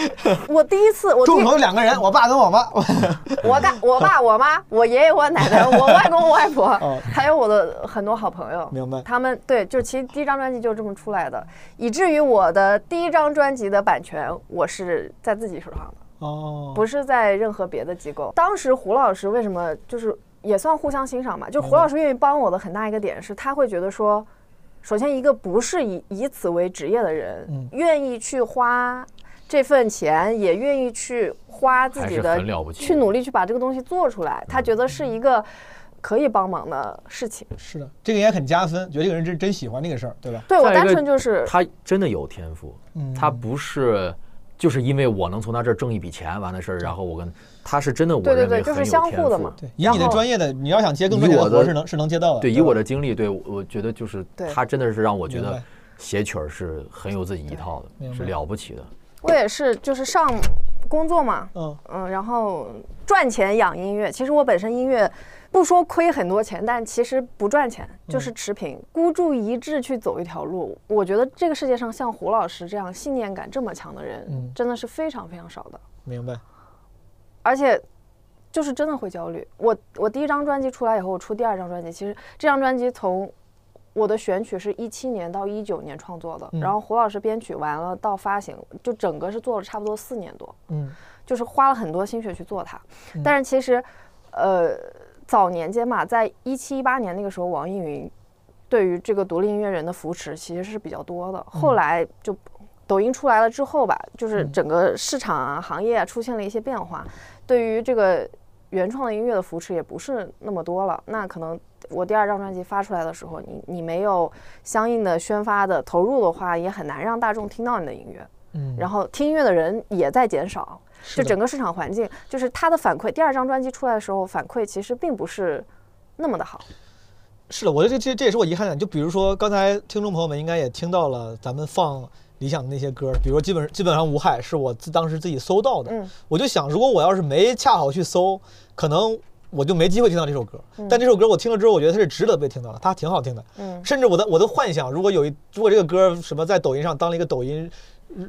我第一次，我众筹两个人，我爸跟我妈。我干我爸、我妈、我爷爷、我奶奶、我外公、我外婆哦，还有我的很多好朋友。明白他们对，就其实第一张专辑就是这么出来的，以至于我的第一张专辑的版权我是在自己手上的，哦，不是在任何别的机构。当时胡老师为什么就是也算互相欣赏吧？就胡老师愿意帮我的很大一个点是，他会觉得说，首先一个不是以以此为职业的人，嗯愿意去花这份钱，也愿意去花自己的去努力去把这个东西做出来，他觉得是一个可以帮忙的事情。是的，这个也很加分，觉得这个人真真喜欢这个事儿，对吧？对我单纯就是他真的有天赋，嗯他不是就是因为我能从他这儿挣一笔钱完的事儿，然后我跟他是真的，我对对认为很有对就是相天赋互的嘛对，以你的专业的，你要想接更多钱以我的活是能是能接到的。对，以我的经历，对我我觉得就是他真的是让我觉得写曲儿是很有自己一套的，是了不起的。我也是就是上工作嘛，嗯嗯，然后赚钱养音乐。其实我本身音乐不说亏很多钱，但其实不赚钱，嗯就是持平，孤注一掷去走一条路。我觉得这个世界上像胡老师这样信念感这么强的人，嗯真的是非常非常少的，明白。而且。就是真的会焦虑。我我第一张专辑出来以后，我出第二张专辑。其实这张专辑从我的选曲是一七年到一九年创作的，嗯然后胡老师编曲完了到发行，就整个是做了差不多四年多。嗯就是花了很多心血去做它。但是其实，呃，早年间嘛，在一七一八年那个时候，网易云对于这个独立音乐人的扶持其实是比较多的。后来就抖音出来了之后吧，就是整个市场啊、行业啊出现了一些变化，对于这个原创的音乐的扶持也不是那么多了。那可能我第二张专辑发出来的时候，你你没有相应的宣发的投入的话，也很难让大众听到你的音乐。嗯，然后听音乐的人也在减少，就整个市场环境，就是他的反馈。第二张专辑出来的时候，反馈其实并不是那么的好。是的，我觉得这这这也是我遗憾的。就比如说刚才听众朋友们应该也听到了，咱们放理想的那些歌，比如说基本基本上无害是我自当时自己搜到的。嗯我就想，如果我要是没恰好去搜，可能我就没机会听到这首歌。但这首歌我听了之后，我觉得它是值得被听到的，它挺好听的。嗯甚至我的我的幻想，如果有一如果这个歌什么在抖音上当了一个抖音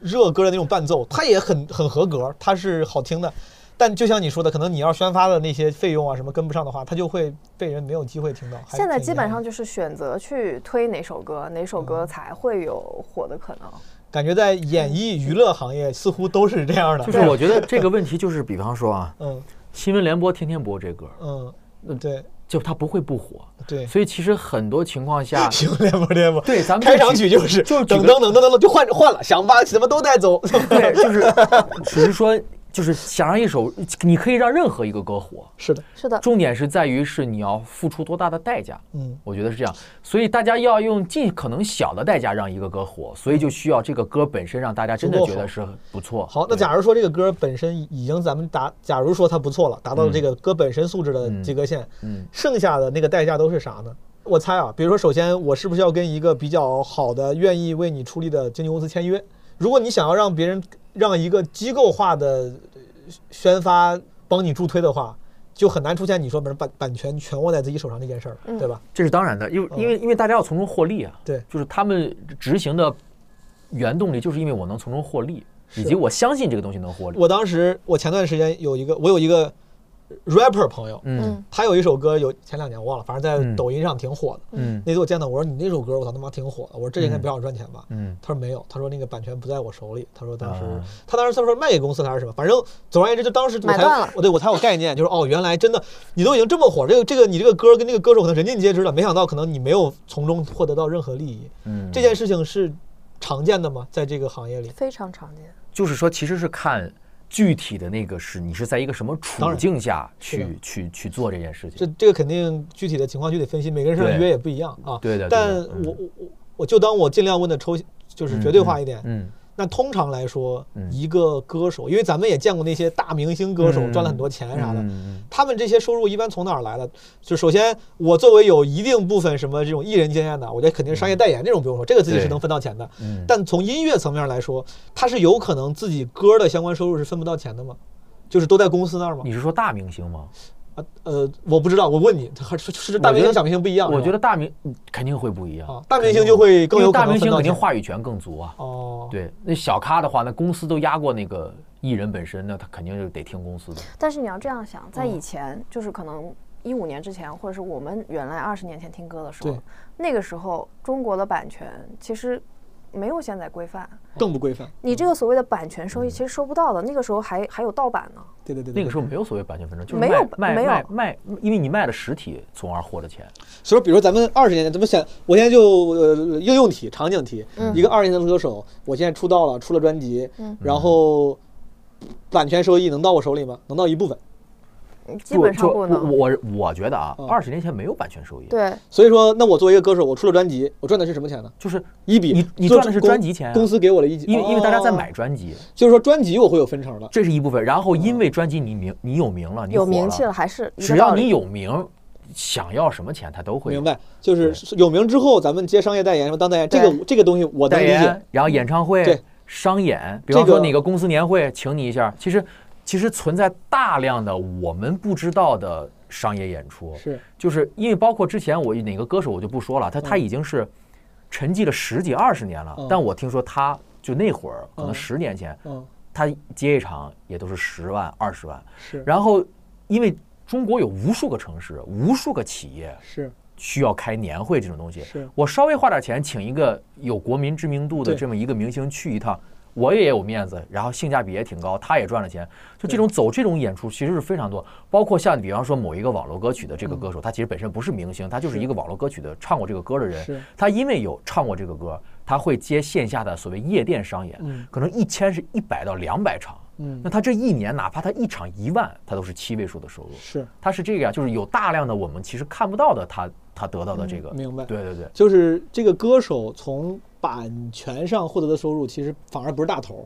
热歌的那种伴奏，它也很很合格，它是好听的。但就像你说的，可能你要宣发的那些费用啊什么跟不上的话，它就会被人没有机会听到。现在基本上就是选择去推哪首歌，哪首歌才会有火的可能。感觉在演艺娱乐行业似乎都是这样的。就是我觉得这个问题就是，比方说啊，嗯新闻联播天天播这歌，嗯，对就他不会不火。对。所以其实很多情况下，行，联播联播，对咱们开场曲就是就等等等等等等就换换了，想把什么都带走。对，就是 只是说，就是想让一首，你可以让任何一个歌火，是的，是的，重点是在于是你要付出多大的代价。嗯，我觉得是这样，所以大家要用尽可能小的代价让一个歌火，所以就需要这个歌本身让大家真的觉得是不错。好，那假如说这个歌本身已经咱们达，假如说它不错了，达到了这个歌本身素质的及格线，嗯剩下的那个代价都是啥呢？我猜啊，比如说，首先我是不是要跟一个比较好的、愿意为你出力的经纪公司签约？如果你想要让别人让一个机构化的呃宣发帮你助推的话，就很难出现你说把版版权全握在自己手上这件事儿，对吧？这是当然的，因为因为因为大家要从中获利啊。对就是他们执行的原动力，就是因为我能从中获利，以及我相信这个东西能获利。我当时，我前段时间有一个，我有一个 rapper 朋友，嗯他有一首歌，有前两年我忘了，反正在嗯抖音上挺火的。嗯那次我见到，我说你那首歌，我操他妈挺火的。我说这应该比较赚钱吧？嗯他说没有，他说那个版权不在我手里。他说当时，啊他当时他说卖给公司还是什么，反正总而言之，就当时我才买断了我对我才有概念，就是哦，原来真的你都已经这么火，这个这个你这个歌跟这个歌手可能人尽皆知了，没想到可能你没有从中获得到任何利益。嗯，这件事情是常见的吗？在这个行业里？非常常见。就是说，其实是看具体的那个是你是在一个什么处境下去去去做这件事情。这这个肯定具体的情况就得分析，每个人身上对约也不一样啊。对的但嗯我我我我就当我尽量问的抽，就是绝对化一点。嗯那通常来说，嗯一个歌手，因为咱们也见过那些大明星歌手嗯赚了很多钱啥的，嗯他们这些收入一般从哪儿来的？就首先，我作为有一定部分什么这种艺人经验的，我觉得肯定是商业代言这种不用说，这个自己是能分到钱的。嗯，但从音乐层面来说，他是有可能自己歌的相关收入是分不到钱的吗？就是都在公司那儿吗？你是说大明星吗？啊呃，我不知道，我问你，还是是大明星小明星不一样？我觉得大明嗯肯定会不一样啊，大明星就会更有可大明星肯定话语权更足啊。哦，对，那小咖的话，那公司都压过那个艺人本身，那他肯定就得听公司的。但是你要这样想，在嗯以前，就是可能一五年之前，或者是我们原来二十年前听歌的时候，那个时候中国的版权其实没有现在规范。更不规范。你这个所谓的版权收益其实收不到的，那个时候还还有盗版呢。对对对，那个时候，没有所谓版权纷争，就是没有卖没有卖卖卖，因为你卖了实体，从而获得钱。所以，比如咱们二十年前，咱们想，我现在就呃应用题、场景题，嗯一个二十年的歌手，我现在出道了，出了专辑，嗯然后版权收益能到我手里吗？能到一部分。基本上就不能。我我我觉得啊嗯，二十年前没有版权收益，对，所以说，那我作为一个歌手，我出了专辑，我赚的是什么钱呢？就是一笔，你你赚的是专辑钱啊公司给我了一笔，因为因为大家在哦买，专辑，就是说专辑我会有分成的。这是一部分。然后因为专辑你名你有名了，你有火名气了，还是只要你。有名，想要什么钱他都会明白，就是有名之后，咱们接商业代言什么当代言，这个这个东西我能理解。，然后演唱会、商演，比这个方说哪个公司年会请你一下，其实其实存在大量的我们不知道的商业演出，是，就是因为包括之前我哪个歌手我就不说了，他他已经是沉寂了十几二十年了嗯，但我听说他就那会儿可能嗯十年前，嗯，他接一场也都是十万二十万，是。然后因为中国有无数个城市，无数个企业是。需要开年会这种东西，是。我稍微花点钱请一个有国民知名度的这么一个明星去一趟，我也有面子，然后性价比也挺高，他也赚了钱。就这种走这种演出其实是非常多，包括像比方说某一个网络歌曲的这个歌手，他其实本身不是明星，他就是一个网络歌曲的唱过这个歌的人，他因为有唱过这个歌，他会接线下的所谓夜店商演，嗯可能一千是一百到两百场。嗯那他这一年，哪怕他一场一万，他都是七位数的收入。是他是这个呀，就是有大量的我们其实看不到的他，他得到的这个。嗯明白对对对，就是这个歌手从版权上获得的收入，其实反而不是大头。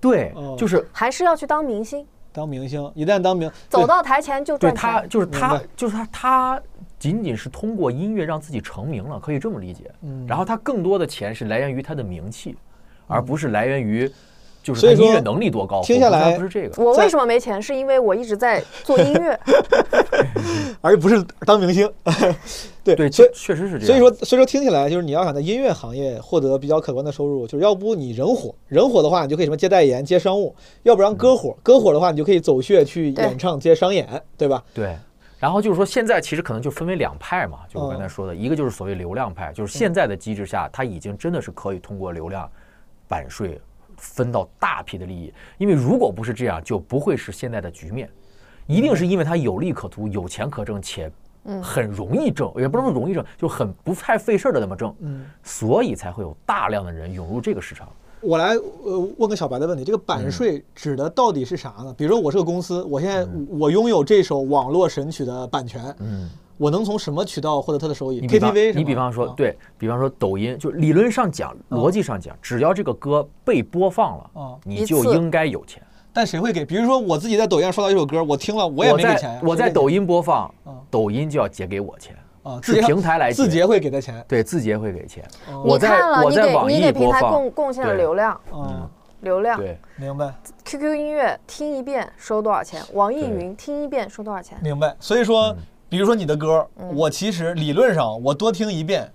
对哦，就是还是要去当明星，当明星，一旦当明，走到台前就对赚他，就是他，就是他，他仅仅是通过音乐让自己成名了，可以这么理解。嗯然后他更多的钱是来源于他的名气，而不是来源于就是音乐能力多高。听下来不是这个。我为什么没钱？是因为我一直在做音乐。而不是当明星。对对，所以确确实是这样。所以说，所以说听起来就是你要想在音乐行业获得比较可观的收入，就是要不你人火，人火的话你就可以什么接代言、接商务；要不然歌火，歌火的话你就可以走穴去演唱、接商演，对吧？对，然后就是说，现在其实可能就分为两派嘛，就我刚才嗯。说的，一个就是所谓流量派，就是现在的机制下，它已经真的是可以通过流量版税分到大批的利益，因为如果不是这样，就不会是现在的局面，一定是因为它有利可图、有钱可挣且。很容易挣，也不能说容易挣，就很不太费事儿的那么挣，嗯，所以才会有大量的人涌入这个市场。我来呃问个小白的问题，这个版税指的到底是啥呢？比如说我是个公司，我现在我拥有这首网络神曲的版权，嗯，我能从什么渠道获得它的收益？你比方？KTV 你比方说，啊。对比方说抖音，就理论上讲、逻辑上讲，只要这个歌被播放了，啊。你就应该有钱。但谁会给？比如说我自己在抖音上刷到一首歌，我听了我也没给钱呀，我在抖音音播放嗯，抖音就要结给我钱，啊，是平台来结字节会给他钱，对，字节会给钱。哦我看了，我你给你在网易给平台播放贡贡献了流量，嗯，流量。对，明白。QQ 音乐听一遍收多少钱？网易云听一遍收多少钱？明白。所以说嗯，比如说你的歌，嗯我其实理论上我多听一遍，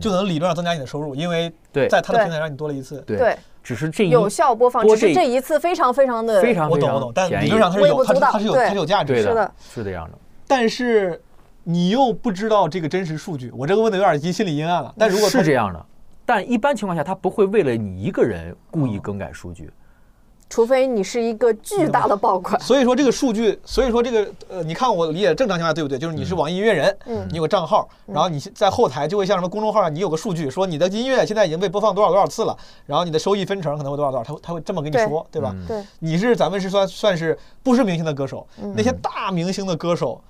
就能理论上增加你的收入，因为在他的平台上你多了一次。对对，只是这一有效播放，播这只是这一次非常非常的非常非常我懂我懂，但便宜理论上它是有它是它是有它是有价值的。是的，是这样的。但是你又不知道这个真实数据，我这个问的有点阴心理阴暗了。但如果是这样的，但一般情况下，他不会为了你一个人故意更改数据。除非你是一个巨大的爆款。所以说这个数据，所以说这个呃，你看我理解正常情况下对不对？就是你是网易音乐人，嗯。你有个账号，然后你在后台就会像什么公众号上，你有个数据说你的音乐现在已经被播放多少多少次了，然后你的收益分成可能会多少多少，他会他会这么跟你说，对吧？嗯。对，你是咱们是算算是不是明星的歌手，嗯。那些大明星的歌手，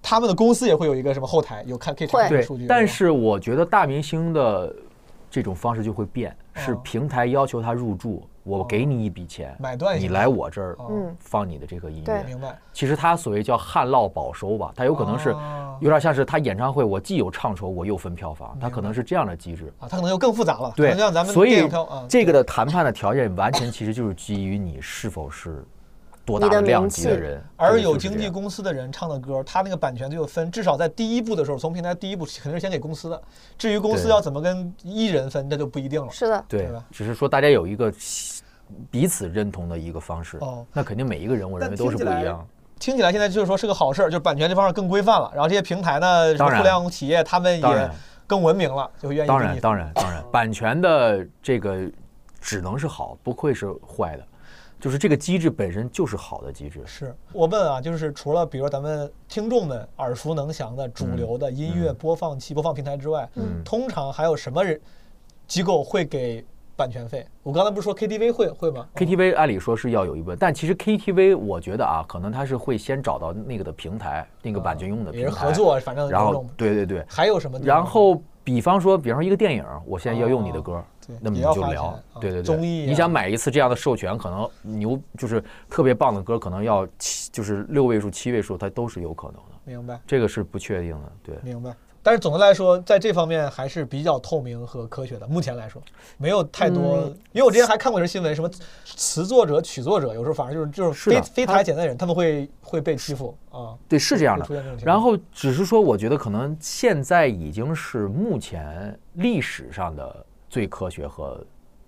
他们的公司也会有一个什么后台有看可以查这个数据，，但是我觉得大明星的这种方式就会变，是哦。平台要求他入驻，我给你一笔钱，买断你来我这儿哦。嗯。放你的这个音乐。明白，其实他所谓叫旱涝保收吧，他有可能是哦。有点像是他演唱会，我既有唱酬，我又分票房，他可能是这样的机制。啊，它可能就更复杂了，对能像咱，们所以电影票啊，这个的谈判的条件完全其实就是基于你是否是多大的量级的人，而有经纪公司的人唱的歌，他那个版权就有分，至少在第一步的时候，从平台第一步肯定是先给公司的。至于公司要怎么跟艺人分，那就不一定了。是的，对对吧，只是说大家有一个彼此认同的一个方式。哦。那肯定每一个人我认为都是不一样。听起来现在就是说是个好事儿，就是版权这方面更规范了，然后这些平台呢，什么互联网企业他们也更文明了，就愿意当然，当然，当然，版权的这个只能是好，不会是坏的，就是这个机制本身就是好的机制。是。我问啊，就是除了比如咱们听众们耳熟能详的主流的音乐播放器、播放平台之外，嗯。通常还有什么人机构会给版权费？我刚才不是说 KTV 会会吗 KTV 按理说是要有一部分，但其实 KTV 我觉得啊，可能他是会先找到那个的平台，那个版权用的平台，是合作，反正然后对对对，还有什么？然后比方说，比方说一个电影，我现在要用你的歌哦，那么你就聊啊，对对对，综艺啊你想买一次这样的授权，可能牛就是特别棒的歌，可能要七就是六位数、七位数，它都是有可能的，明白这个是不确定的，对。明白。但是总的来说，在这方面还是比较透明和科学的。目前来说，没有太多，嗯因为我之前还看过一些新闻，什么词作者、曲作者，有时候反而就是就是非是非台简单的人，他们会会被欺负啊。对，是这样的然后只是说，我觉得可能现在已经是目前历史上的最科学和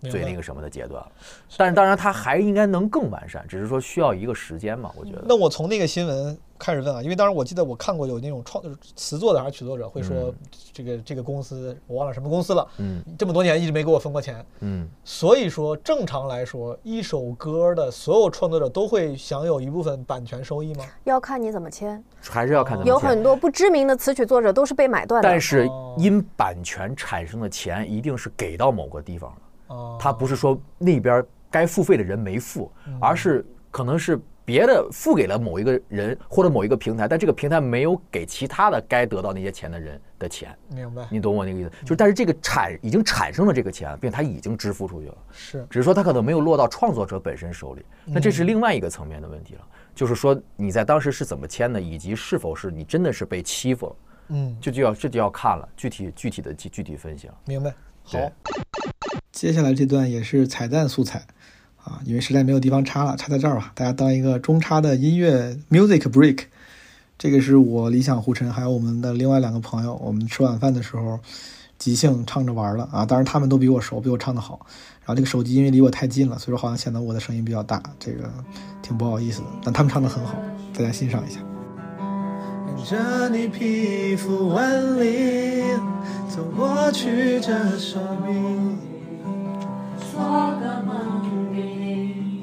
最那个什么的阶段了。但是当然，它还应该能更完善，只是说需要一个时间嘛，我觉得。那我从那个新闻开始问啊，因为当时我记得我看过有那种创词作的还是曲作者会说嗯这个这个公司我忘了什么公司了，嗯这么多年一直没给我分过钱，嗯，所以说正常来说，一首歌的所有创作者都会享有一部分版权收益吗？要看你怎么签，还是要看怎么签有很多不知名的词曲作者都是被买断的。但是哦因版权产生的钱一定是给到某个地方了。哦，他不是说那边该付费的人没付，嗯而是可能是别的付给了某一个人或者某一个平台，但这个平台没有给其他的该得到那些钱的人的钱，明白，你懂我那个意思？就是但是这个产已经产生了这个钱，并且他已经支付出去了，是只是说他可能没有落到创作者本身手里，那这是另外一个层面的问题了。就是说你在当时是怎么签的，以及是否是你真的是被欺负了，嗯，这就要这就要看了具体具体的具具体分析了。明白。好，接下来这段也是彩蛋素材啊，因为实在没有地方插了，插在这儿吧，大家当一个中插的音乐 music break。这个是我理想胡晨还有我们的另外两个朋友，我们吃晚饭的时候即兴唱着玩了啊，当然他们都比我熟，比我唱的好。然后这个手机因为离我太近了，所以说好像显得我的声音比较大，这个挺不好意思的。但他们唱的很好，大家欣赏一下。着你皮肤纹理，走过去这手臂。做个梦给你，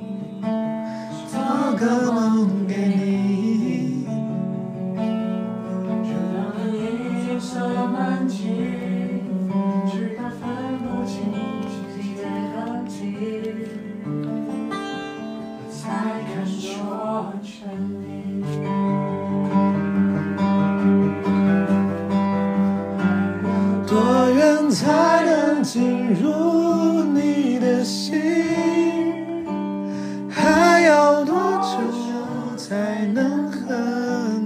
做个梦给你。直到你夜色漫起，直到分不清自己的痕迹，我才肯说沉才能进入你的心？还要多久才能和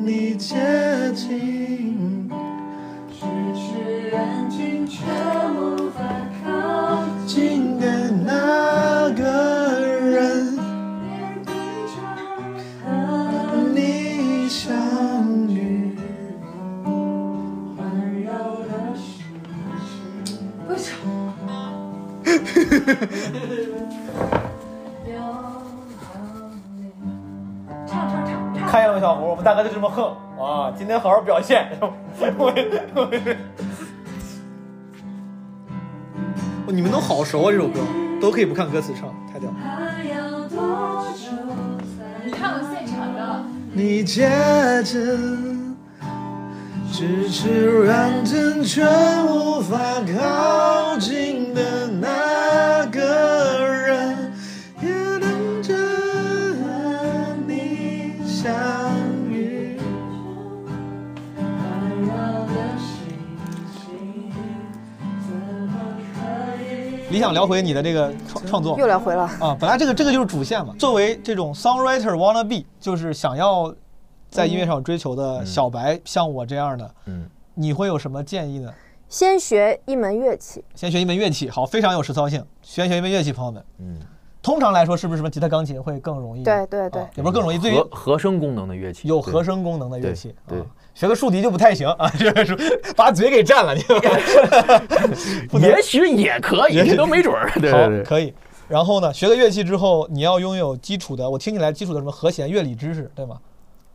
你接近？唱唱唱唱。看见了吗，小胡？我们大哥就这么横啊！今天好好表现。你们都好熟啊，这首歌都可以不看歌词唱，太屌了。你唱的现场的，你接近，咫尺远近却无法靠想聊回你的这个创创作又聊回了。啊，本来这个这个就是主线嘛。作为这种 songwriter wanna be，就是想要在音乐上追求的小白，像我这样的，嗯，你会有什么建议呢？先学一门乐器，先学一门乐器，好，非常有实操性。先学一门乐器，朋友们，嗯，通常来说，是不是什么吉他、钢琴会更容易？对对对。啊也不是更容易，对于和和声功能的乐器，有对。和声功能的乐器，对学个竖笛就不太行啊，这个是把嘴给占了，你。也许也可以，都没准儿。对。可以。然后呢，学个乐器之后，你要拥有基础的，我听起来基础的什么和弦、乐理知识，对吗？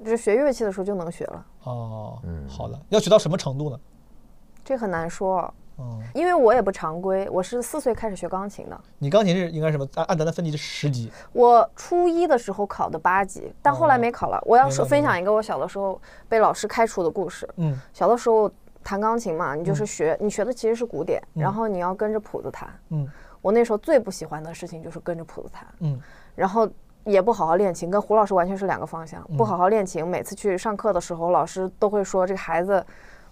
就是学乐器的时候就能学了，哦，嗯。好的，要学到什么程度呢？这很难说，嗯，因为我也不常规，我是四岁开始学钢琴的。你钢琴是应该什么？按按咱的分级是十级，我初一的时候考的八级，但后来没考了。我要说分享一个我小的时候被老师开除的故事。嗯小的时候弹钢琴嘛，你就是学，你学的其实是古典，嗯然后你要跟着谱子弹。嗯我那时候最不喜欢的事情就是跟着谱子弹，嗯然后也不好好练琴，跟胡老师完全是两个方向。嗯不好好练琴，每次去上课的时候，老师都会说这个孩子。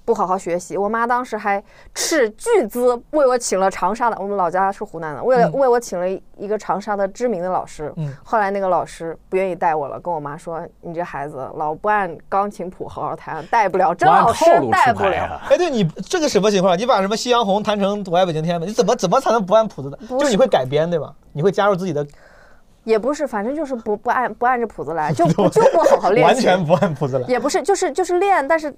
不好好学习，我妈当时还斥巨资为我请了长沙的，我们老家是湖南的，为了嗯为我请了一个长沙的知名的老师。嗯后来那个老师不愿意带我了，跟我妈说：“你这孩子老不按钢琴谱好好弹，带不了，真老师带不了。哎，对你这个什么情况？你把什么夕阳红弹成我爱北京天安门？你怎么怎么才能不按谱子的？不就是你会改编对吧？你会加入自己的，也不是，反正就是不不按不按着谱子来，就不 就不好好练。完全不按谱子来。也不是，就是就是练，但是嗯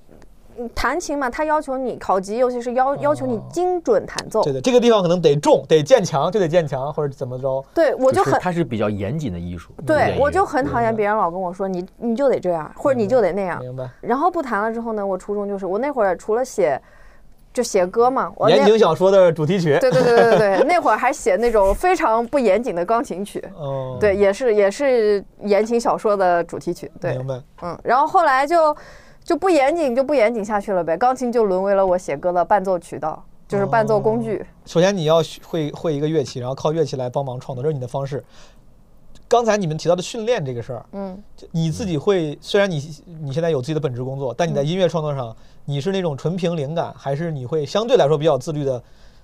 弹琴嘛，它要求你考级，尤其是要要求你精准弹奏。对的，这个地方可能得重，得渐强，就得渐强，或者怎么着。对，我就很它是比较严谨的艺术。对，我就很很讨厌别人老跟我说你你就得这样，或者你就得那样。明白。然后不弹了之后呢，我初中就是我那会儿除了写，就写歌嘛，言情小说的主题曲。对对对对对，那会儿还写那种非常不严谨的钢琴曲。哦，对，也是也是言情小说的主题曲。对，明白。嗯，然后后来就就不严谨，就不严谨下去了呗。钢琴就沦为了我写歌的伴奏渠道，就是伴奏工具。首先你要学会会一个乐器，然后靠乐器来帮忙创作，这是你的方式。刚才你们提到的训练这个事儿，嗯，就你自己会，虽然你你现在有自己的本职工作，但你在音乐创作上，你是那种纯凭灵感，还是你会相对来说比较自律的？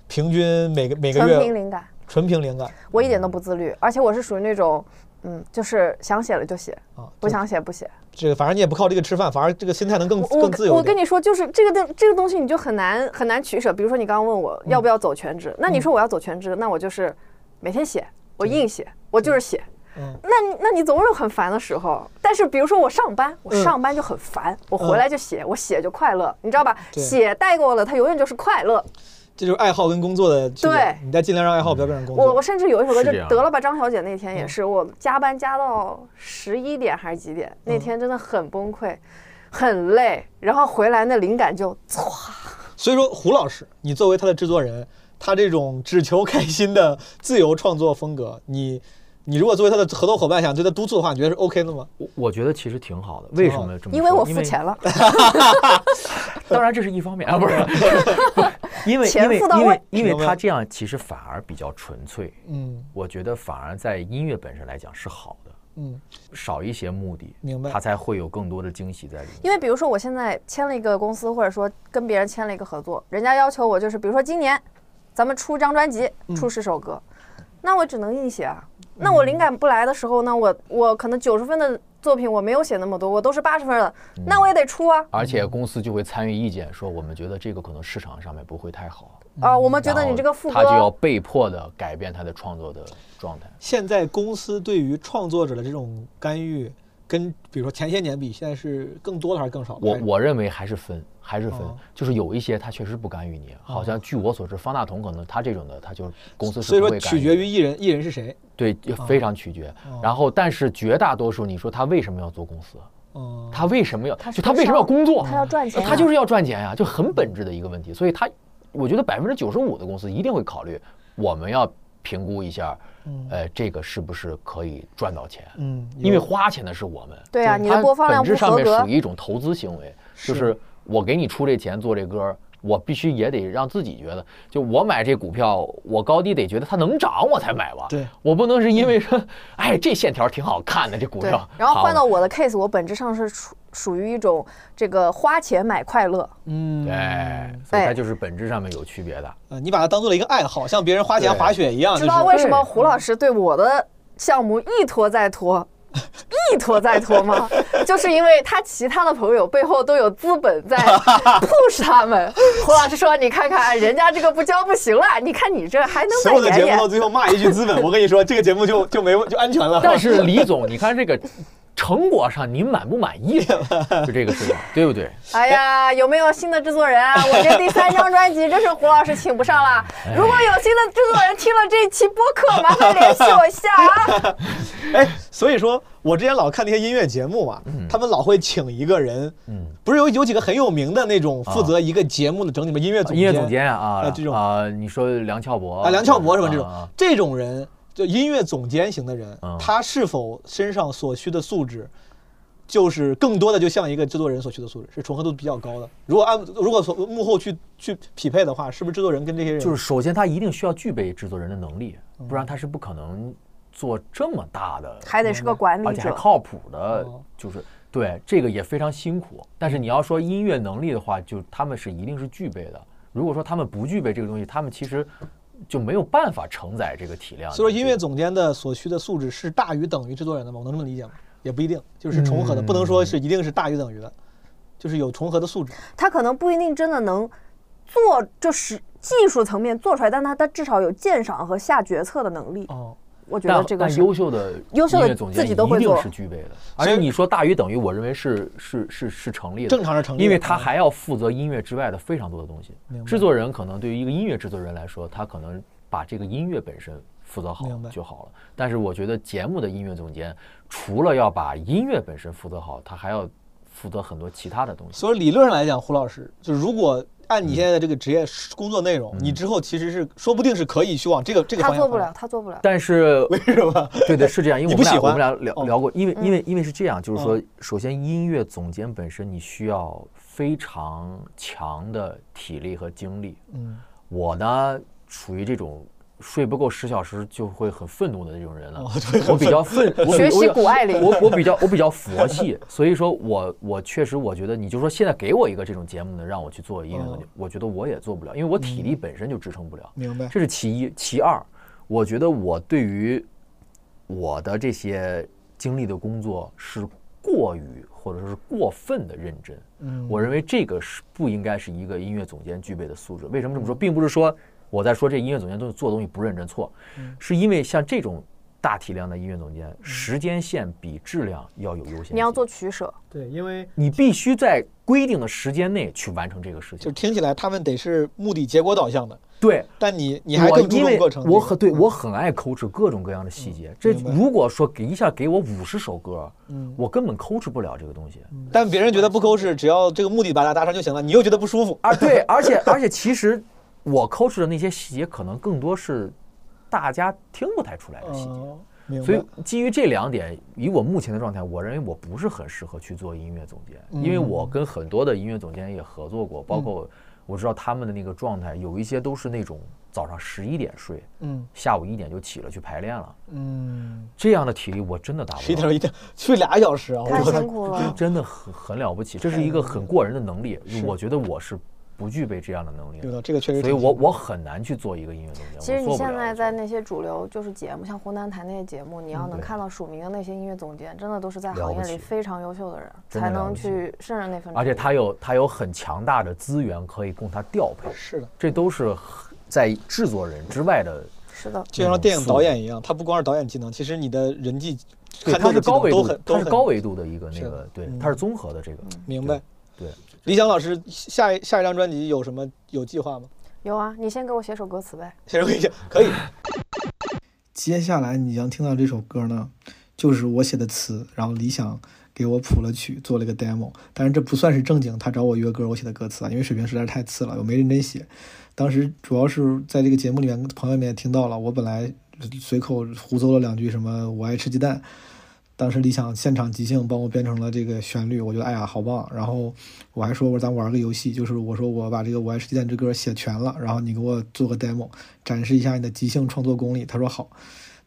平均每个每个纯月凭灵感，纯凭灵感我一点都不自律，而且我是属于那种，嗯，就是想写了就写，啊，不想写不写。这个，反正你也不靠这个吃饭，反而这个心态能更更自由。我跟你说，就是这个东这个东西你就很难很难取舍。比如说你刚刚问我要不要走全职，那你说我要走全职，那我就是每天写，我硬写，我就是写。嗯那那你总有很烦的时候，但是比如说我上班，我嗯上班就很烦，我回来就写，我写就快乐，你知道吧？写带过了，它永远就是快乐。这就是爱好跟工作的区别对你在尽量让爱好不要变成工作。我我甚至有一首歌就得了吧，张小姐那天嗯也是，我加班加到十一点还是几点？嗯那天真的很崩溃，很累，然后回来那灵感就唰，所以说，胡老师，你作为他的制作人，他这种只求开心的自由创作风格，你你如果作为他的合作伙伴想对他督促的话，你觉得是 OK 的吗？我我觉得其实挺好的。为什么这么说？因为我付钱了。当然这是一方面啊，不是 因为因为因为因为他这样其实反而比较纯粹，嗯。我觉得反而在音乐本身来讲是好的，嗯，少一些目的，明白。他才会有更多的惊喜在里面。因为比如说我现在签了一个公司，或者说跟别人签了一个合作，人家要求我就是，比如说今年咱们出张专辑，嗯。出十首歌，那我只能硬写啊。那我灵感不来的时候呢，我我可能九十分的作品我没有写那么多，我都是八十分的，嗯那我也得出啊。而且公司就会参与意见，说我们觉得这个可能市场上面不会太好，啊，我们觉得你这个副歌他就要，被迫的改变他的创作的状态。现在公司对于创作者的这种干预，跟比如说前些年比，现在是更多的还是更少了？我我认为还是分，还是分哦，就是有一些他确实不干预你，好像据我所知，方大同可能他这种的，他就公司是所以说不会干预的取决于艺人，艺人是谁。对，也非常取决。然后，但是绝大多数，你说他为什么要做公司？嗯，他为什么要？他就他为什么要工作？他要赚钱啊他就是要赚钱呀，就很本质的一个问题。所以他，我觉得百分之九十五的公司一定会考虑，我们要评估一下，呃，这个是不是可以赚到钱？嗯，因为花钱的是我们。对啊，你的它播放量不本质上面合格属于，一种投资行为，就是我给你出这钱做这歌，我必须也得让自己觉得，就我买这股票，我高低得觉得它能涨，我才买吧。对，我不能是因为说，哎，这线条挺好看的，这股票。。然后换到我的 case，我本质上是属属于一种这个花钱买快乐。嗯，对，所以它哎就是本质上面有区别的。呃，你把它当做了一个爱好，像别人花钱滑雪一样，就是知道为什么胡老师对我的项目一拖再拖，一拖再拖吗？就是因为他其他的朋友背后都有资本在 push 他们。胡老师说：“你看看人家这个不交不行了，你看你这还能所有的再演演。节目到最后骂一句资本，我跟你说，这个节目就就没就安全了。但是李总，你看这个成果上您满不满意？就这个事情，对不对？”哎呀，有没有新的制作人啊？我这第三张专辑真是胡老师请不上了。如果有新的制作人听了这期播客，麻烦联系我一下啊。哎，所以说我之前老看那些音乐节目嘛，他们老会请一个人，嗯，不是有有几个很有名的那种负责一个节目的整体的音乐总音乐总监啊啊这种啊，你说梁翘柏啊，梁翘柏是吧这种这种人，就音乐总监型的人嗯，他是否身上所需的素质，就是更多的就像一个制作人所需的素质，是重合度比较高的。如果按如果从幕后去去匹配的话，是不是制作人跟这些人就是首先他一定需要具备制作人的能力，嗯不然他是不可能做这么大的，还得是个管理者。而且还靠谱的哦，就是对这个也非常辛苦。但是你要说音乐能力的话，就他们是一定是具备的。如果说他们不具备这个东西，他们其实就没有办法承载这个体量。所以说音乐总监的所需的素质是大于等于制作人的吗？我能这么理解吗？也不一定，就是重合的，不能说是一定是大于等于的，就是有重合的素质。他可能不一定真的能做，就是技术层面做出来，但他他至少有鉴赏和下决策的能力。哦，我觉得但但这个是优秀的优秀的音乐总监自己都会一定做是具备的。而且你说大于等于，我认为是是是是成立的，正常是成立因为他还要负责音乐之外的非常多的东西制作人可能对于一个音乐制作人来说，他可能把这个音乐本身负责好就好了。但是我觉得节目的音乐总监除了要把音乐本身负责好，他还要负责很多其他的东西。所以理论上来讲，胡老师，就如果按你现在的这个职业工作内容，你之后其实是说不定是可以去往这个这个方向他做不了，他做不了。但是为什么？对对，是这样，因为你不喜欢我们俩我们俩聊哦聊过，因为因为因为是这样，就是说嗯，首先音乐总监本身你需要非常强的体力和精力。嗯，我呢属于这种睡不够十小时就会很愤怒的那种人了哦，我比较愤，我学习我谷爱凌我我比较我比较佛系，所以说我我确实我觉得，你就说现在给我一个这种节目呢，让我去做音乐总监哦，我觉得我也做不了，因为我体力本身就支撑不了。明白。这是其一，其二，我觉得我对于我的这些经历的工作是过于或者说是过分的认真。嗯我认为这个是不应该是一个音乐总监具备的素质。为什么这么说？并不是说我在说这音乐总监都做东西不认真错，是因为像这种大体量的音乐总监，时间线比质量要有优先。你要做取舍，对，因为你必须在规定的时间内去完成这个事情就。听起来他们得是目的结果导向的，对，但你你还我更注因为重过程。我很对嗯我很爱抠制各种各样的细节。这如果说给一下给我五十首歌，嗯我根本抠制不了这个东西。但别人觉得不抠制只要这个目的把它达成就行了，你又觉得不舒服。啊，对，而且而且其实我抠出的那些细节，可能更多是大家听不太出来的细节。所以基于这两点，以我目前的状态，我认为我不是很适合去做音乐总监，因为我跟很多的音乐总监也合作过，包括我知道他们的那个状态，有一些都是那种早上十一点睡，嗯下午一点就起了去排练了，嗯，这样的体力我真的达不到。十一点一点睡俩小时啊！太我辛苦了。真的很很了不起，这是一个很过人的能力。我觉得我是不具备这样的能力这个确实所以我我很难去做一个音乐总监。其实你现在在那些主流就是节目，像湖南台那些节目，你要能看到署名的那些音乐总监，真的都是在行业里非常优秀的人，才能去胜任那份。而且他有他有很强大的资源可以供他调配，是的，这都是在制作人之外的。是的，就像电影导演一样，他不光是导演技能，其实你的人际对，看它透的技能都是高维度很，都是高维度的一个那个，对他，是综合的这个。明白。对，李想老师下一下一张专辑有什么有计划吗？有啊，你先给我写首歌词呗。先生可以可以。接下来你将听到这首歌呢，就是我写的词，然后李想给我谱了曲，做了个 demo。但是这不算是正经，他找我约歌，我写的歌词啊，因为水平实在是太次了，我没认真写。当时主要是在这个节目里面，朋友们也听到了，我本来随口胡诌了两句什么“我爱吃鸡蛋”，当时李想现场即兴帮我编成了这个旋律，我觉得哎呀好棒。然后我还说我说咱玩个游戏，就是我说我把这个《我爱吃鸡蛋》这歌写全了，然后你给我做个 demo，展示一下你的即兴创作功力。他说好。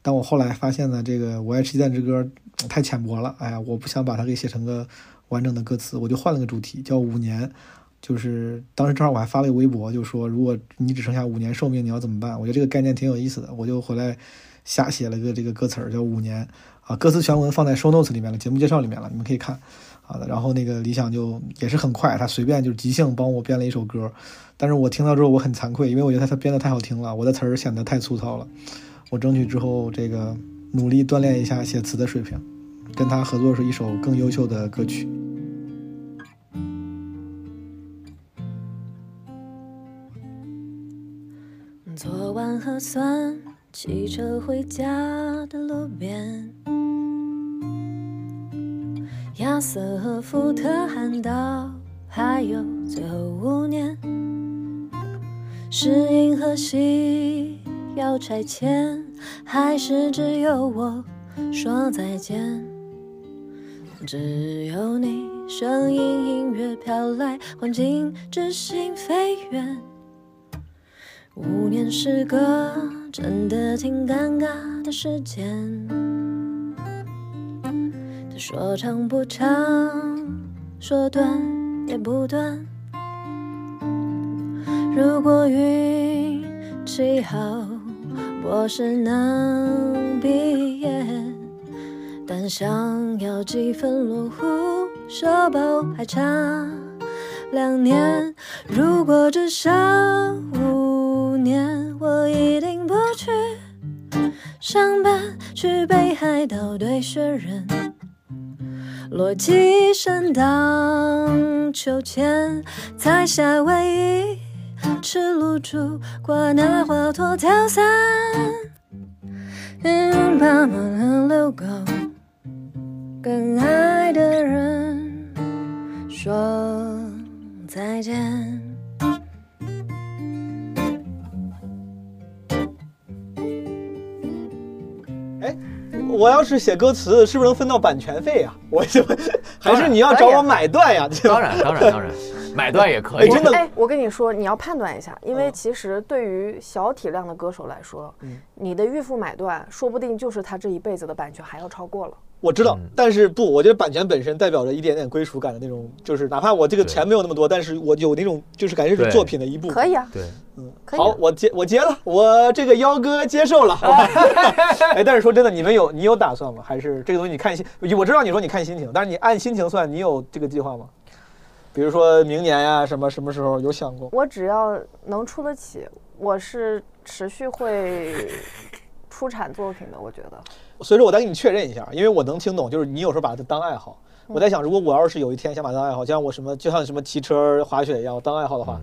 但我后来发现呢，这个《我爱吃鸡蛋》这歌太浅薄了，哎呀，我不想把它给写成个完整的歌词，我就换了个主题，叫五年。就是当时正好我还发了个微博，就说如果你只剩下五年寿命，你要怎么办？我觉得这个概念挺有意思的，我就回来瞎写了个这个歌词儿，叫五年啊。歌词全文放在 show notes 里面了，节目介绍里面了，你们可以看。好的，然后那个李想就也是很快，他随便就即兴帮我编了一首歌，但是我听到之后我很惭愧，因为我觉得他他编的太好听了，我的词儿显得太粗糙了。我争取之后这个努力锻炼一下写词的水平，跟他合作是一首更优秀的歌曲。做完核酸，骑车回家的路边，亚瑟和福特喊道：“还有最后五年，是银河系要拆迁，还是只有我说再见？只有你声音，音乐飘来，环境之心飞远。”五年是个真的挺尴尬的时间，它说长不长，说短也不短。如果运气好，博士能毕业，但想要几分落户，社保还差两年。如果只剩五年，我一定不去。上班去北海道堆雪人，落基山荡秋千，在夏威夷吃露珠，挂那花托跳伞，跟爸妈遛狗，跟爱的人说再见。我要是写歌词，是不是能分到版权费呀、我就还是你要找我买断呀？当然当然 当然，买断也可以。真的哎，我跟你说，你要判断一下，因为其实对于小体量的歌手来说，你的预付买断，说不定就是他这一辈子的版权还要超过了。我知道，但是不，我觉得版权本身代表着一点点归属感的那种，就是哪怕我这个钱没有那么多，但是我有那种就是感觉是作品的一部分。可以啊，对，嗯可以啊。好，我接我接了，我这个幺哥接受了。哎，但是说真的，你们有你有打算吗？还是这个东西你看心？我知道你说你看心情，但是你按心情算，你有这个计划吗？比如说明年呀，什么什么时候有想过？我只要能出得起，我是持续会 出产作品的。我觉得，所以说我再给你确认一下，因为我能听懂，就是你有时候把它当爱好。我在想，如果我要是有一天想把它当爱好，就像我什么，就像什么骑车、滑雪一样，我当爱好的话，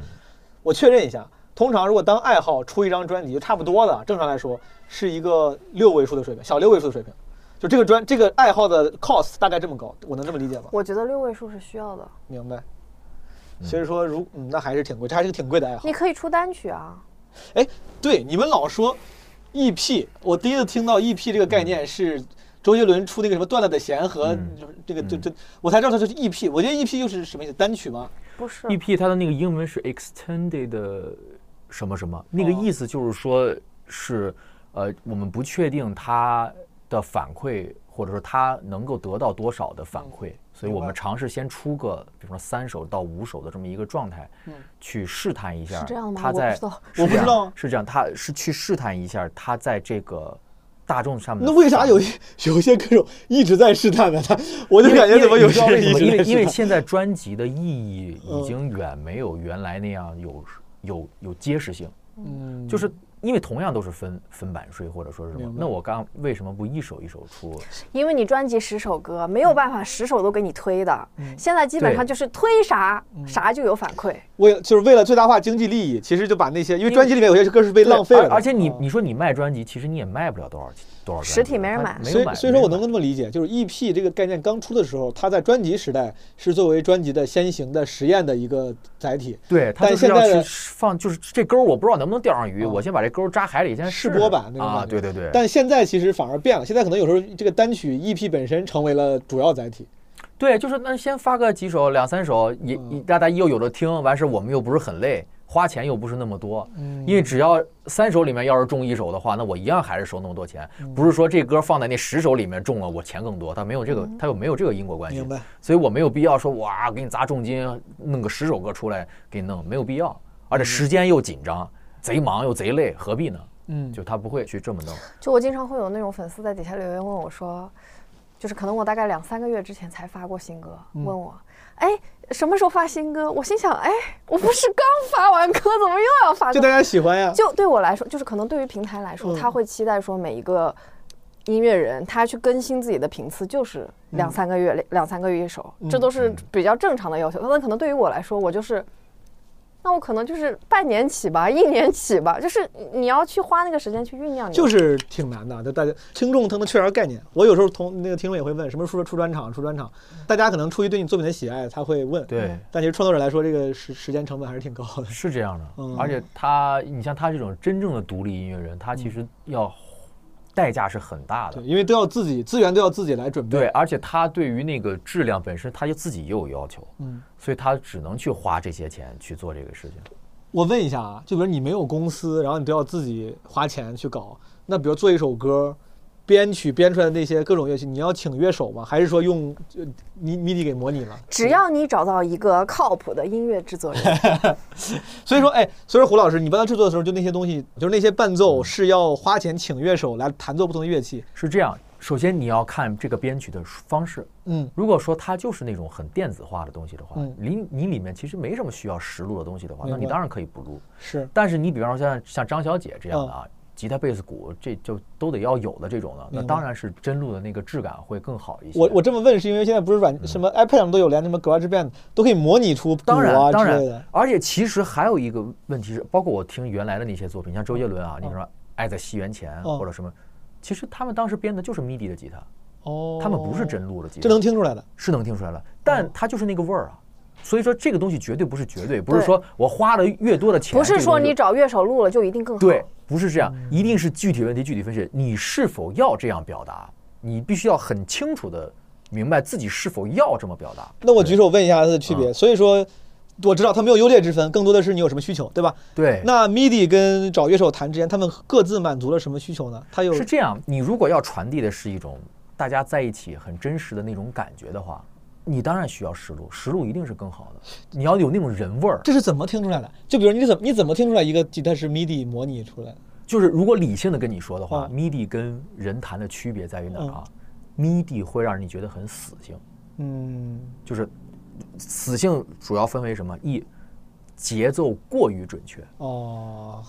我确认一下。通常如果当爱好出一张专辑，就差不多的，正常来说是一个六位数的水平，小六位数的水平。就这个专这个爱好的 cost 大概这么高，我能这么理解吗？我觉得六位数是需要的。明白。所以说，如嗯，那还是挺贵，这还是个挺贵的爱好你。可以出单曲啊，哎，对，你们老说 EP，我第一次听到 EP 这个概念是周杰伦出那个什么《断了的弦》和这个这这我才知道它是 EP。我觉得 EP 又是什么意思？单曲吗？不是 EP 它的那个英文是 extended 什么什么，那个意思就是说是呃，我们不确定它的反馈，或者说它能够得到多少的反馈，所以我们尝试先出个，比如说三首到五首的这么一个状态，去试探一下是这样吗它在我不知道我不知道是这样，他是去试探一下他在这个大众上面那为啥有一有些歌手一直在试探呢？他我就感觉怎么有些因为人一直因为现在专辑的意义嗯。已经远没有原来那样有有有结实性，嗯，就是因为同样都是分分版税或者说是什么，那我刚为什么不一首一首出？因为你专辑十首歌，没有办法十首都给你推的。嗯现在基本上就是推啥啥就有反馈。为就是为了最大化经济利益，其实就把那些因为专辑里面有些歌是被浪费了，而而且你啊你说你卖专辑，其实你也卖不了多少多少专辑实体没人买所。以所以说我能没人买这么理解，就是 EP 这个概念刚出的时候，它在专辑时代是作为专辑的先行的实验的一个载体，对，它现在的放，就是这钩儿我不知道能不能钓上鱼，我先把这钩儿扎海里先试试播版那种啊，对对对。但现在其实反而变了，现在可能有时候这个单曲 EP 本身成为了主要载体。对，就是那先发个几首，两三首，也大家又有的听，完事儿我们又不是很累，花钱又不是那么多，嗯。因为只要三首里面要是中一首的话，那我一样还是收那么多钱，嗯。不是说这歌放在那十首里面中了，我钱更多，它没有这个，它又没有这个因果关系。嗯明，白？所以我没有必要说哇，给你砸重金弄个十首歌出来给你弄，没有必要，而且时间又紧张，贼忙又贼累，何必呢？嗯，就他不会去这么弄。就我经常会有那种粉丝在底下留言问我说，就是可能我大概两三个月之前才发过新歌，嗯。问我，哎，什么时候发新歌？我心想，哎，我不是刚发完歌，怎么又要发歌？就大家喜欢呀。就对我来说，就是可能对于平台来说，嗯他会期待说每一个音乐人他去更新自己的频次，就是两三个月、两两三个月一首，这都是比较正常的要求。但可能对于我来说，我就是。那我可能就是半年起吧，一年起吧，就是你要去花那个时间去酝酿。就是挺难的，就大家听众他们缺少概念。我有时候同那个听众也会问，什么时候出出专场？出专场？大家可能出于对你作品的喜爱，他会问。对，但其实创作者来说，这个时时间成本还是挺高的。是这样的，嗯而且他，你像他这种真正的独立音乐人，他其实要代价是很大的对，。因为都要自己资源都要自己来准备。对，而且他对于那个质量本身，他就自己也有要求，嗯，所以他只能去花这些钱去做这个事情。我问一下啊，就比如你没有公司，然后你都要自己花钱去搞，那比如做一首歌，编曲编出来的那些各种乐器，你要请乐手吗？还是说用呃迷 MIDI 给模拟了？只要你找到一个靠谱的音乐制作人，所以说，哎，所以说胡老师，你帮他制作的时候，就那些东西，就是那些伴奏是要花钱请乐手来弹奏不同的乐器。是这样，首先你要看这个编曲的方式。嗯如果说它就是那种很电子化的东西的话嗯，你你里面其实没什么需要实录的东西的话，那你当然可以不录。是，但是你比方说像像张小姐这样的啊，吉他、贝斯、鼓，这就都得要有的这种的，那当然是真录的那个质感会更好一些。我我这么问是因为现在不是软什么 iPad 上都有，连什么 GarageBand 都可以模拟出鼓当然啊当然之类的。，而且其实还有一个问题是，包括我听原来的那些作品，像周杰伦啊，你嗯说《爱在西元前》嗯或者什么，其实他们当时编的就是 MIDI 的吉他，哦，他们不是真录的吉他，这能听出来的。是能听出来的，但它就是那个味儿啊。所以说这个东西绝对不是绝对，不是说我花了越多的钱，不是说你找乐手录了就一定更好。对，不是这样，嗯一定是具体问题具体分析。你是否要这样表达？你必须要很清楚的明白自己是否要这么表达。那我举手问一下它的区别。嗯所以说，我知道它没有优劣之分，更多的是你有什么需求，对吧？对，那 MIDI 跟找乐手谈之间，他们各自满足了什么需求呢？它有是这样。你如果要传递的是一种大家在一起很真实的那种感觉的话，你当然需要实录，实录一定是更好的。你要有那种人味儿。这是怎么听出来的？就比如你怎么你怎么听出来一个吉他是 MIDI 模拟出来的？就是如果理性的跟你说的话、嗯 m i d i 跟人弹的区别在于哪儿啊、m i d i 会让你觉得很死性，嗯，就是死性主要分为什么？一，节奏过于准确，哦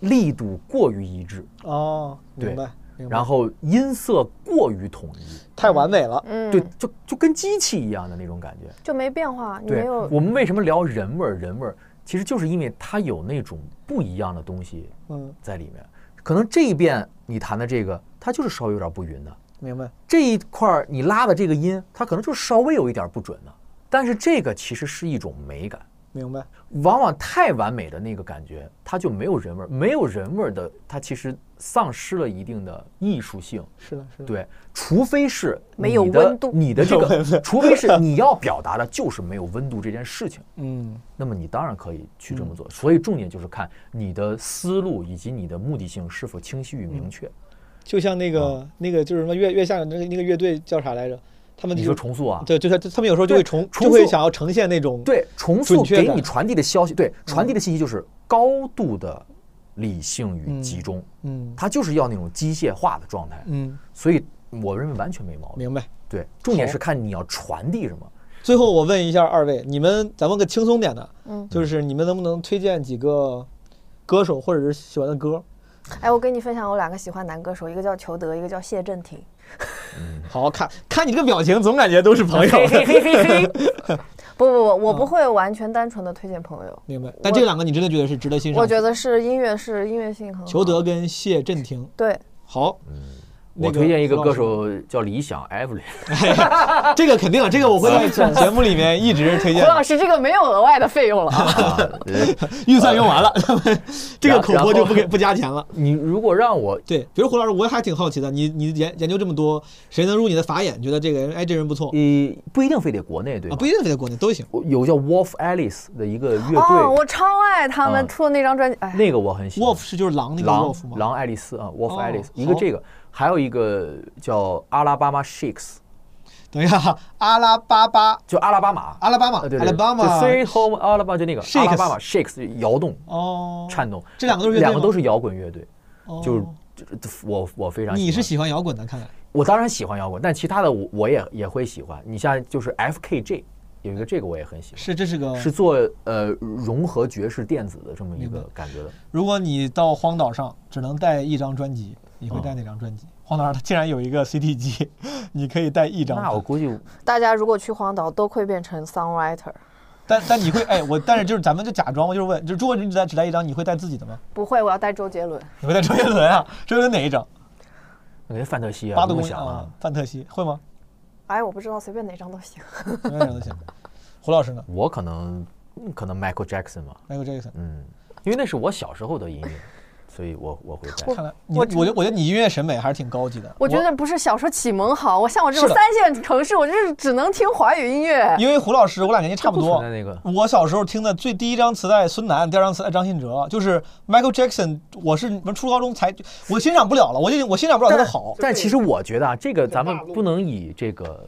力度过于一致，哦，明白。然后音色过于统一，太完美了。嗯，对，就就跟机器一样的那种感觉。就没变化，对，我们为什么聊人味儿？人味儿其实就是因为它有那种不一样的东西嗯，在里面。可能这一遍你弹的这个，它就是稍微有点不匀的；明白。这一块儿你拉的这个音，它可能就是稍微有一点不准的。但是这个其实是一种美感，明白。往往太完美的那个感觉，它就没有人味儿，没有人味儿的，它其实丧失了一定的艺术性。是的，是的。对，除非是没有你的温度你的这个，除非是你要表达的就是没有温度这件事情，嗯，那么你当然可以去这么做。所以重点就是看你的思路以及你的目的性是否清晰与明确。就像那个那个就是什么月月下那个那个乐队叫啥来着？他们你就说重塑啊？对，就是他们有时候就会重就会想要呈现那种对，重塑给你传递的消息，对，传递的信息就是高度的理性与集中，嗯它就是要那种机械化的状态。嗯，所以我认为完全没毛病。明白。对，重点是看你要传递什么。最后我问一下二位，你们咱问个轻松点的，嗯就是你们能不能推荐几个歌手或者是喜欢的歌？哎，我跟你分享我两个喜欢男歌手，一个叫裘德，一个叫谢震廷。好看看你这个表情，总感觉都是朋友。不不不，我不会完全单纯的推荐朋友，明白。但这两个你真的觉得是值得欣赏？我觉得是音乐是音乐性很好。裘德跟谢震廷。对，好，那我推荐一个歌手叫理想 Evelyn，这个肯定，这个我会在 节目里面一直推荐胡。老师这个没有额外的费用了 预算用完了，这个口播就不给不加钱了。你如果让我对，比如胡老师，我还挺好奇的，你你研研究这么多，谁能入你的法眼？觉得这个人，哎，这人不错呃，不一定非得国内对啊，吧不一定非得国内都行。我有叫 Wolf Alice 的一个乐哦，队，我超爱他们嗯出的那张专辑，哎，那个我很喜欢。Wolf 是就是狼那个狼 Wolf 吗？狼爱丽丝啊，Wolf Alice，，一个这个，还有一个叫阿拉巴马 Shakes，等一下，阿拉巴巴，就阿拉巴马，阿拉巴马，对对阿拉巴马。就 Sweet Home 阿拉巴就那个 Shakes 阿拉巴马 Shakes 摇动哦，颤动，这两个都是两个都是摇滚乐队，哦。就是我我非常你是喜欢。摇滚的，看来。我当然喜欢摇滚，但其他的我我也也会喜欢。你像就是 FKJ 有一个这个我也很喜欢，是这是个是做呃融合爵士电子的这么一个。感觉的。如果你到荒岛上只能带一张专辑，你会带哪张专辑？荒岛上它竟然有一个 CD 机，你可以带一张。那我估计大家如果去荒岛都会变成 songwriter，但但你会哎，我但是就是咱们就假装，我就是问，就如果你只带只带一张，你会带自己的吗？不会，我要带周杰伦。你会带周杰伦啊？周杰伦哪一张？那个范特西啊，八度想啊啊，，范特西会吗？哎，我不知道，随便哪张都行。随 便哪张都行。胡老师呢我可能嗯可能 Michael Jackson 吧，？Michael Jackson。嗯，因为那是我小时候的音乐，所以我我会带。看来你，我觉得我觉得你音乐审美还是挺高级的。我觉得不是小时候启蒙好，我像我这种三线城市，我就是只能听华语音乐。因为胡老师我俩年纪差不多不那个，我小时候听的最第一张磁带孙楠，第二张磁带张信哲，就是 Michael Jackson。我是你们初高中才，我欣赏不了了，我就我欣赏不了他的好。但其实我觉得啊，这个咱们不能以这个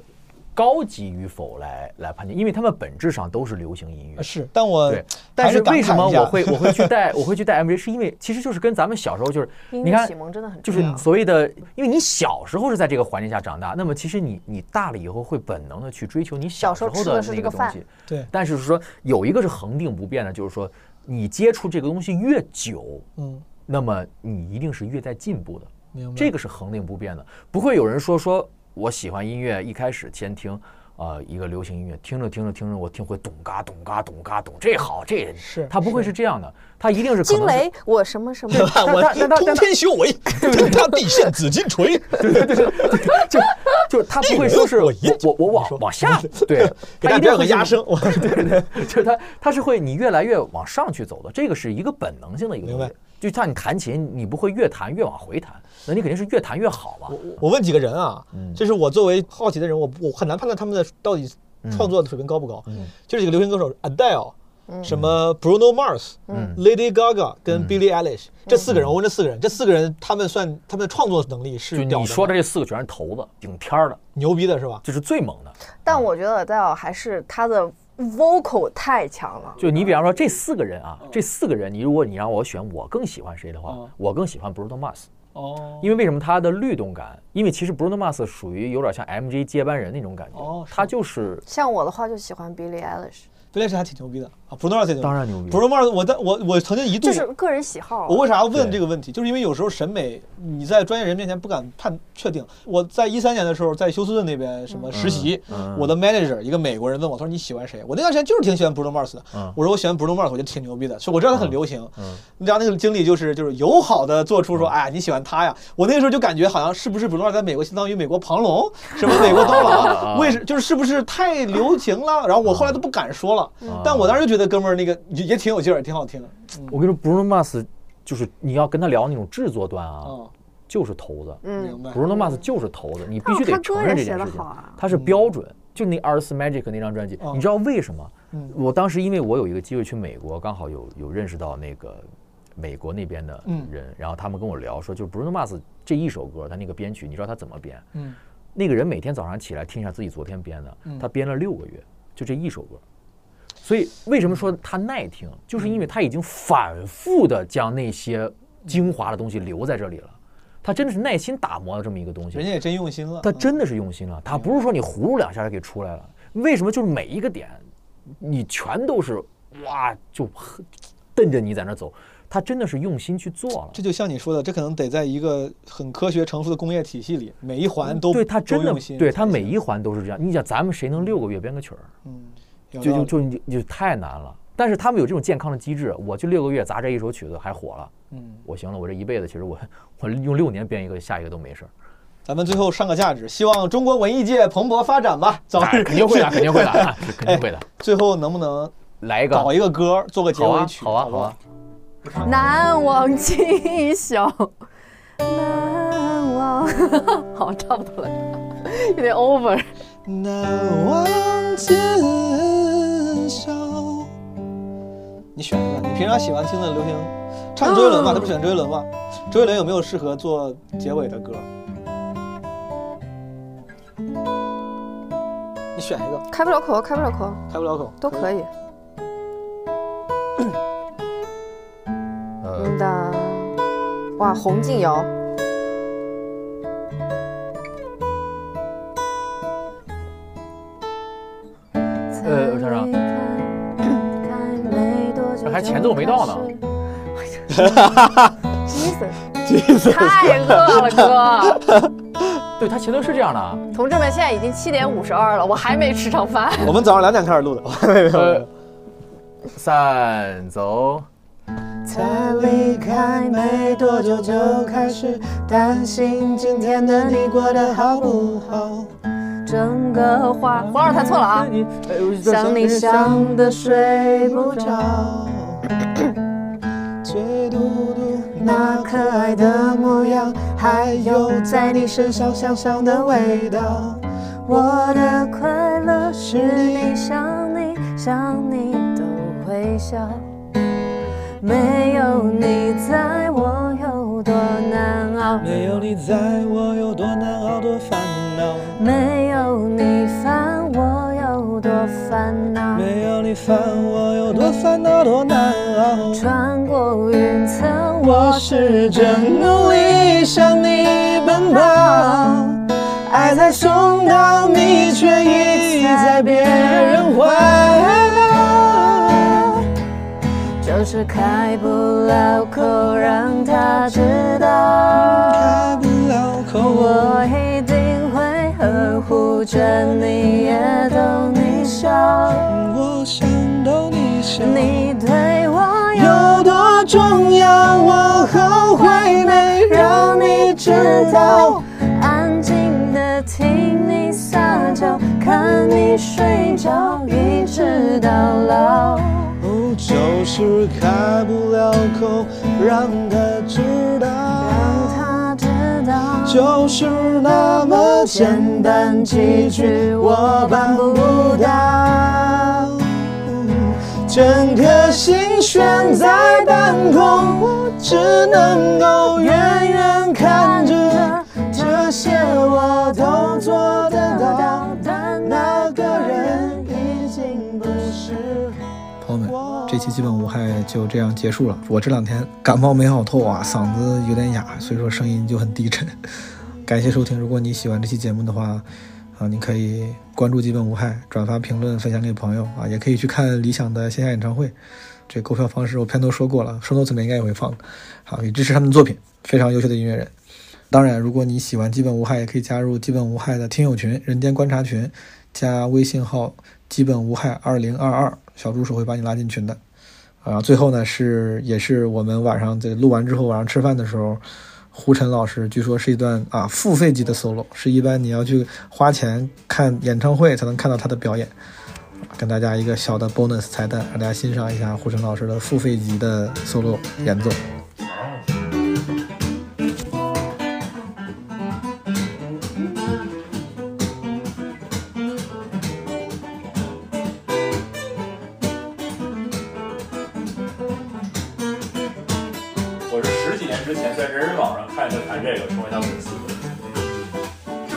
高级与否来来判定，因为他们本质上都是流行音乐。是，但我对，但是为什么我会我会去带 我会去带 MV，是因为其实就是跟咱们小时候就是你看启蒙真的很就是。所谓的，因为你小时候是在这个环境下长大，那么其实你你大了以后会本能的去追求你小时候的那个东西。对，但是说有一个是恒定不变的，就是说你接触这个东西越久，嗯，那么你一定是越在进步的。明白这个是恒定不变的，不会有人说说我喜欢音乐，一开始先听。呃，一个流行音乐，听着听着听着，我听会咚嘎咚嘎咚嘎咚，这好，这是他不会是这样的，他一定是是惊雷，我什么什么，我通天修为，天塌地陷紫金锤，对对对就就是它不会说是我我我我往往下，对，给大家有个它一定会压声，我对对，就是它它是会你越来越往上去走的，这个是一个本能性的一个东西。就像你弹琴，你不会越弹越往回弹，那你肯定是越弹越好吧。我我问几个人啊，嗯这是我作为好奇的人，我我很难判断他们的到底创作的水平高不高。嗯就是几个流行歌手，Adele，什么 Bruno Mars，嗯 Lady Gaga 跟嗯 Billie Eilish 这四个人，我问这四个人，这四个人他们算他们的创作能力是就屌的你说的这四个全是头子，顶天儿的，牛逼的是吧？就是最猛的。但我觉得 Adele 还是他的 vocal 太强了。就你比方说这四个人啊，这四个人，你如果你让我选，我更喜欢谁的话嗯，我更喜欢 Bruno Mars。哦，因为为什么它的律动感？因为其实 Bruno Mars 属于有点像 MJ 接班人那种感觉，哦他就是像我的话就喜欢 Billie Eilish，Billie Eilish 还挺牛逼的啊，Bruno Mars 当然牛逼 Bruno Mars，我在我我曾经一度就是个人喜好。啊我为啥要问这个问题？就是因为有时候审美你在专业人面前不敢判确定。我在一三年的时候在休斯顿那边什么实习，嗯我的 manager 一个美国人问我，他说你喜欢谁？我那段时间就是挺喜欢 Bruno Mars 的。嗯我说我喜欢 Bruno Mars，我觉得挺牛逼的，所以我知道他很流行。嗯你知道那个经历就是就是友好的做出说，哎呀，你喜欢他呀？我那个时候就感觉好像是不是 Bruno Mars 在美国相当于美国庞龙，什么美国 刀郎，为什就是是不是太流行了？然后我后来都不敢说了，但我当时就觉得哥们儿那个也也挺有劲儿，挺好听。我跟你说，Bruno Mars 就是你要跟他聊那种制作端啊，嗯，就是头子。嗯明，白。Bruno Mars 就是头子，你必须得承认这件事情得好啊，他是标准。就那二十四 Magic 那张专辑，嗯你知道为什么嗯？我当时因为我有一个机会去美国，刚好有有认识到那个美国那边的嗯人，然后他们跟我聊说，就是 Bruno Mars 这一首歌，他那个编曲，你知道他怎么编？嗯那个人每天早上起来听一下自己昨天编的嗯，他编了六个月，就这一首歌。所以为什么说他耐听，就是因为他已经反复的将那些精华的东西留在这里了，他真的是耐心打磨的这么一个东西人。家也真用心了。他真的是用心了，他不是说你葫芦两下就给出来了。为什么？就是每一个点，你全都是哇，就瞪着你在那走。他真的是用心去做了。这就像你说的，这可能得在一个很科学成熟的工业体系里，每一环都对他真的对他每一环都是这样。你想，咱们谁能六个月编个曲儿？嗯，有就就就你就太难了。但是他们有这种健康的机制，我就六个月砸这一首曲子还火了，嗯，我行了，我这一辈子其实我我用六年编一个，下一个都没事儿。咱们最后上个价值，希望中国文艺界蓬勃发展吧，早哎日肯定会的，肯定会的，啊肯定会的。最后能不能来一个，搞一个歌做个结尾曲？好啊，好啊。难忘今宵，难忘。好，差不多了，有点 over。难忘今宵。你选一个，你平常喜欢听的流行，唱周杰伦吧，他不选周杰伦吗？周杰伦有没有适合做结尾的歌？你选一个，开不了口，开不了口，开不了口都可以。呃，嗯的，哇，洪敬尧，呃我想想这还前奏没到呢。Jesus，太饿了，哥！对他前奏是这样的啊，同志们，现在已经七点五十二了，我还没吃上饭。我们早上两点开始录的，呃，三走。才离开没多久就开始担心今天的你过得好不好。整个花，黄老师弹错了啊！想你想的睡不着，最嘟嘟那可爱的模样，还有在你身上香香的味道。我的快乐是你想你想你都会笑，没有你在我有多难熬，没有你在我有多难熬，多烦恼。没有你烦我有多烦恼。没有你烦我有多烦恼，多难熬。穿过云层，我我试着努力向你奔跑，爱在送到你，却已在别人怀是开不了口让他知道。开不了口，我一定会呵护着你，也逗你笑。我想逗你笑。你对我有多重要，我后悔没让你知道。安静的听你撒娇，看你睡着，一直到老。哦，就是开不了口，让他知道。让他知道，就是那么简单几句，我办不到。整颗心悬在半空，我只能够远远看着。这些我都做得到，这期基本无害就这样结束了。我这两天感冒没好透啊，嗓子有点哑，所以说声音就很低沉。感谢收听，如果你喜欢这期节目的话，啊，你可以关注基本无害，转发评论，分享给朋友啊，也可以去看理想的线下演唱会。这购票方式我片头说过了，说 notes 里面应该也会放。好，也支持他们的作品，非常优秀的音乐人。当然，如果你喜欢基本无害，也可以加入基本无害的听友群、人间观察群，加微信号“基本无害二零二二”，小助手会把你拉进群的。然后，最后呢是也是我们晚上在录完之后晚上吃饭的时候，胡晨老师据说是一段啊付费级的 solo，是一般你要去花钱看演唱会才能看到他的表演。跟大家一个小的 bonus 彩蛋，让大家欣赏一下胡晨老师的付费级的 solo 演奏。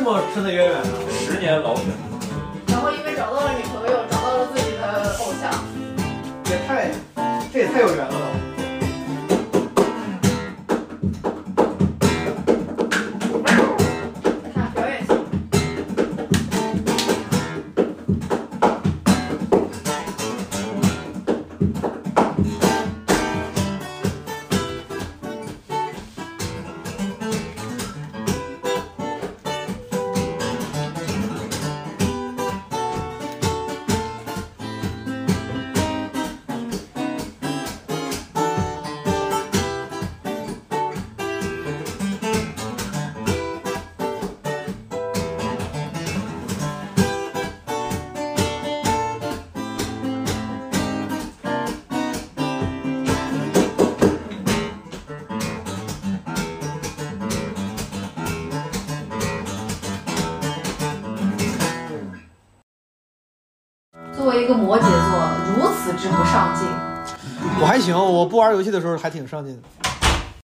么深的远远的？十年老粉。然后因为找到了女朋友，找到了自己的偶像。也太，这也太有缘了吧！行，我不玩游戏的时候还挺上进的。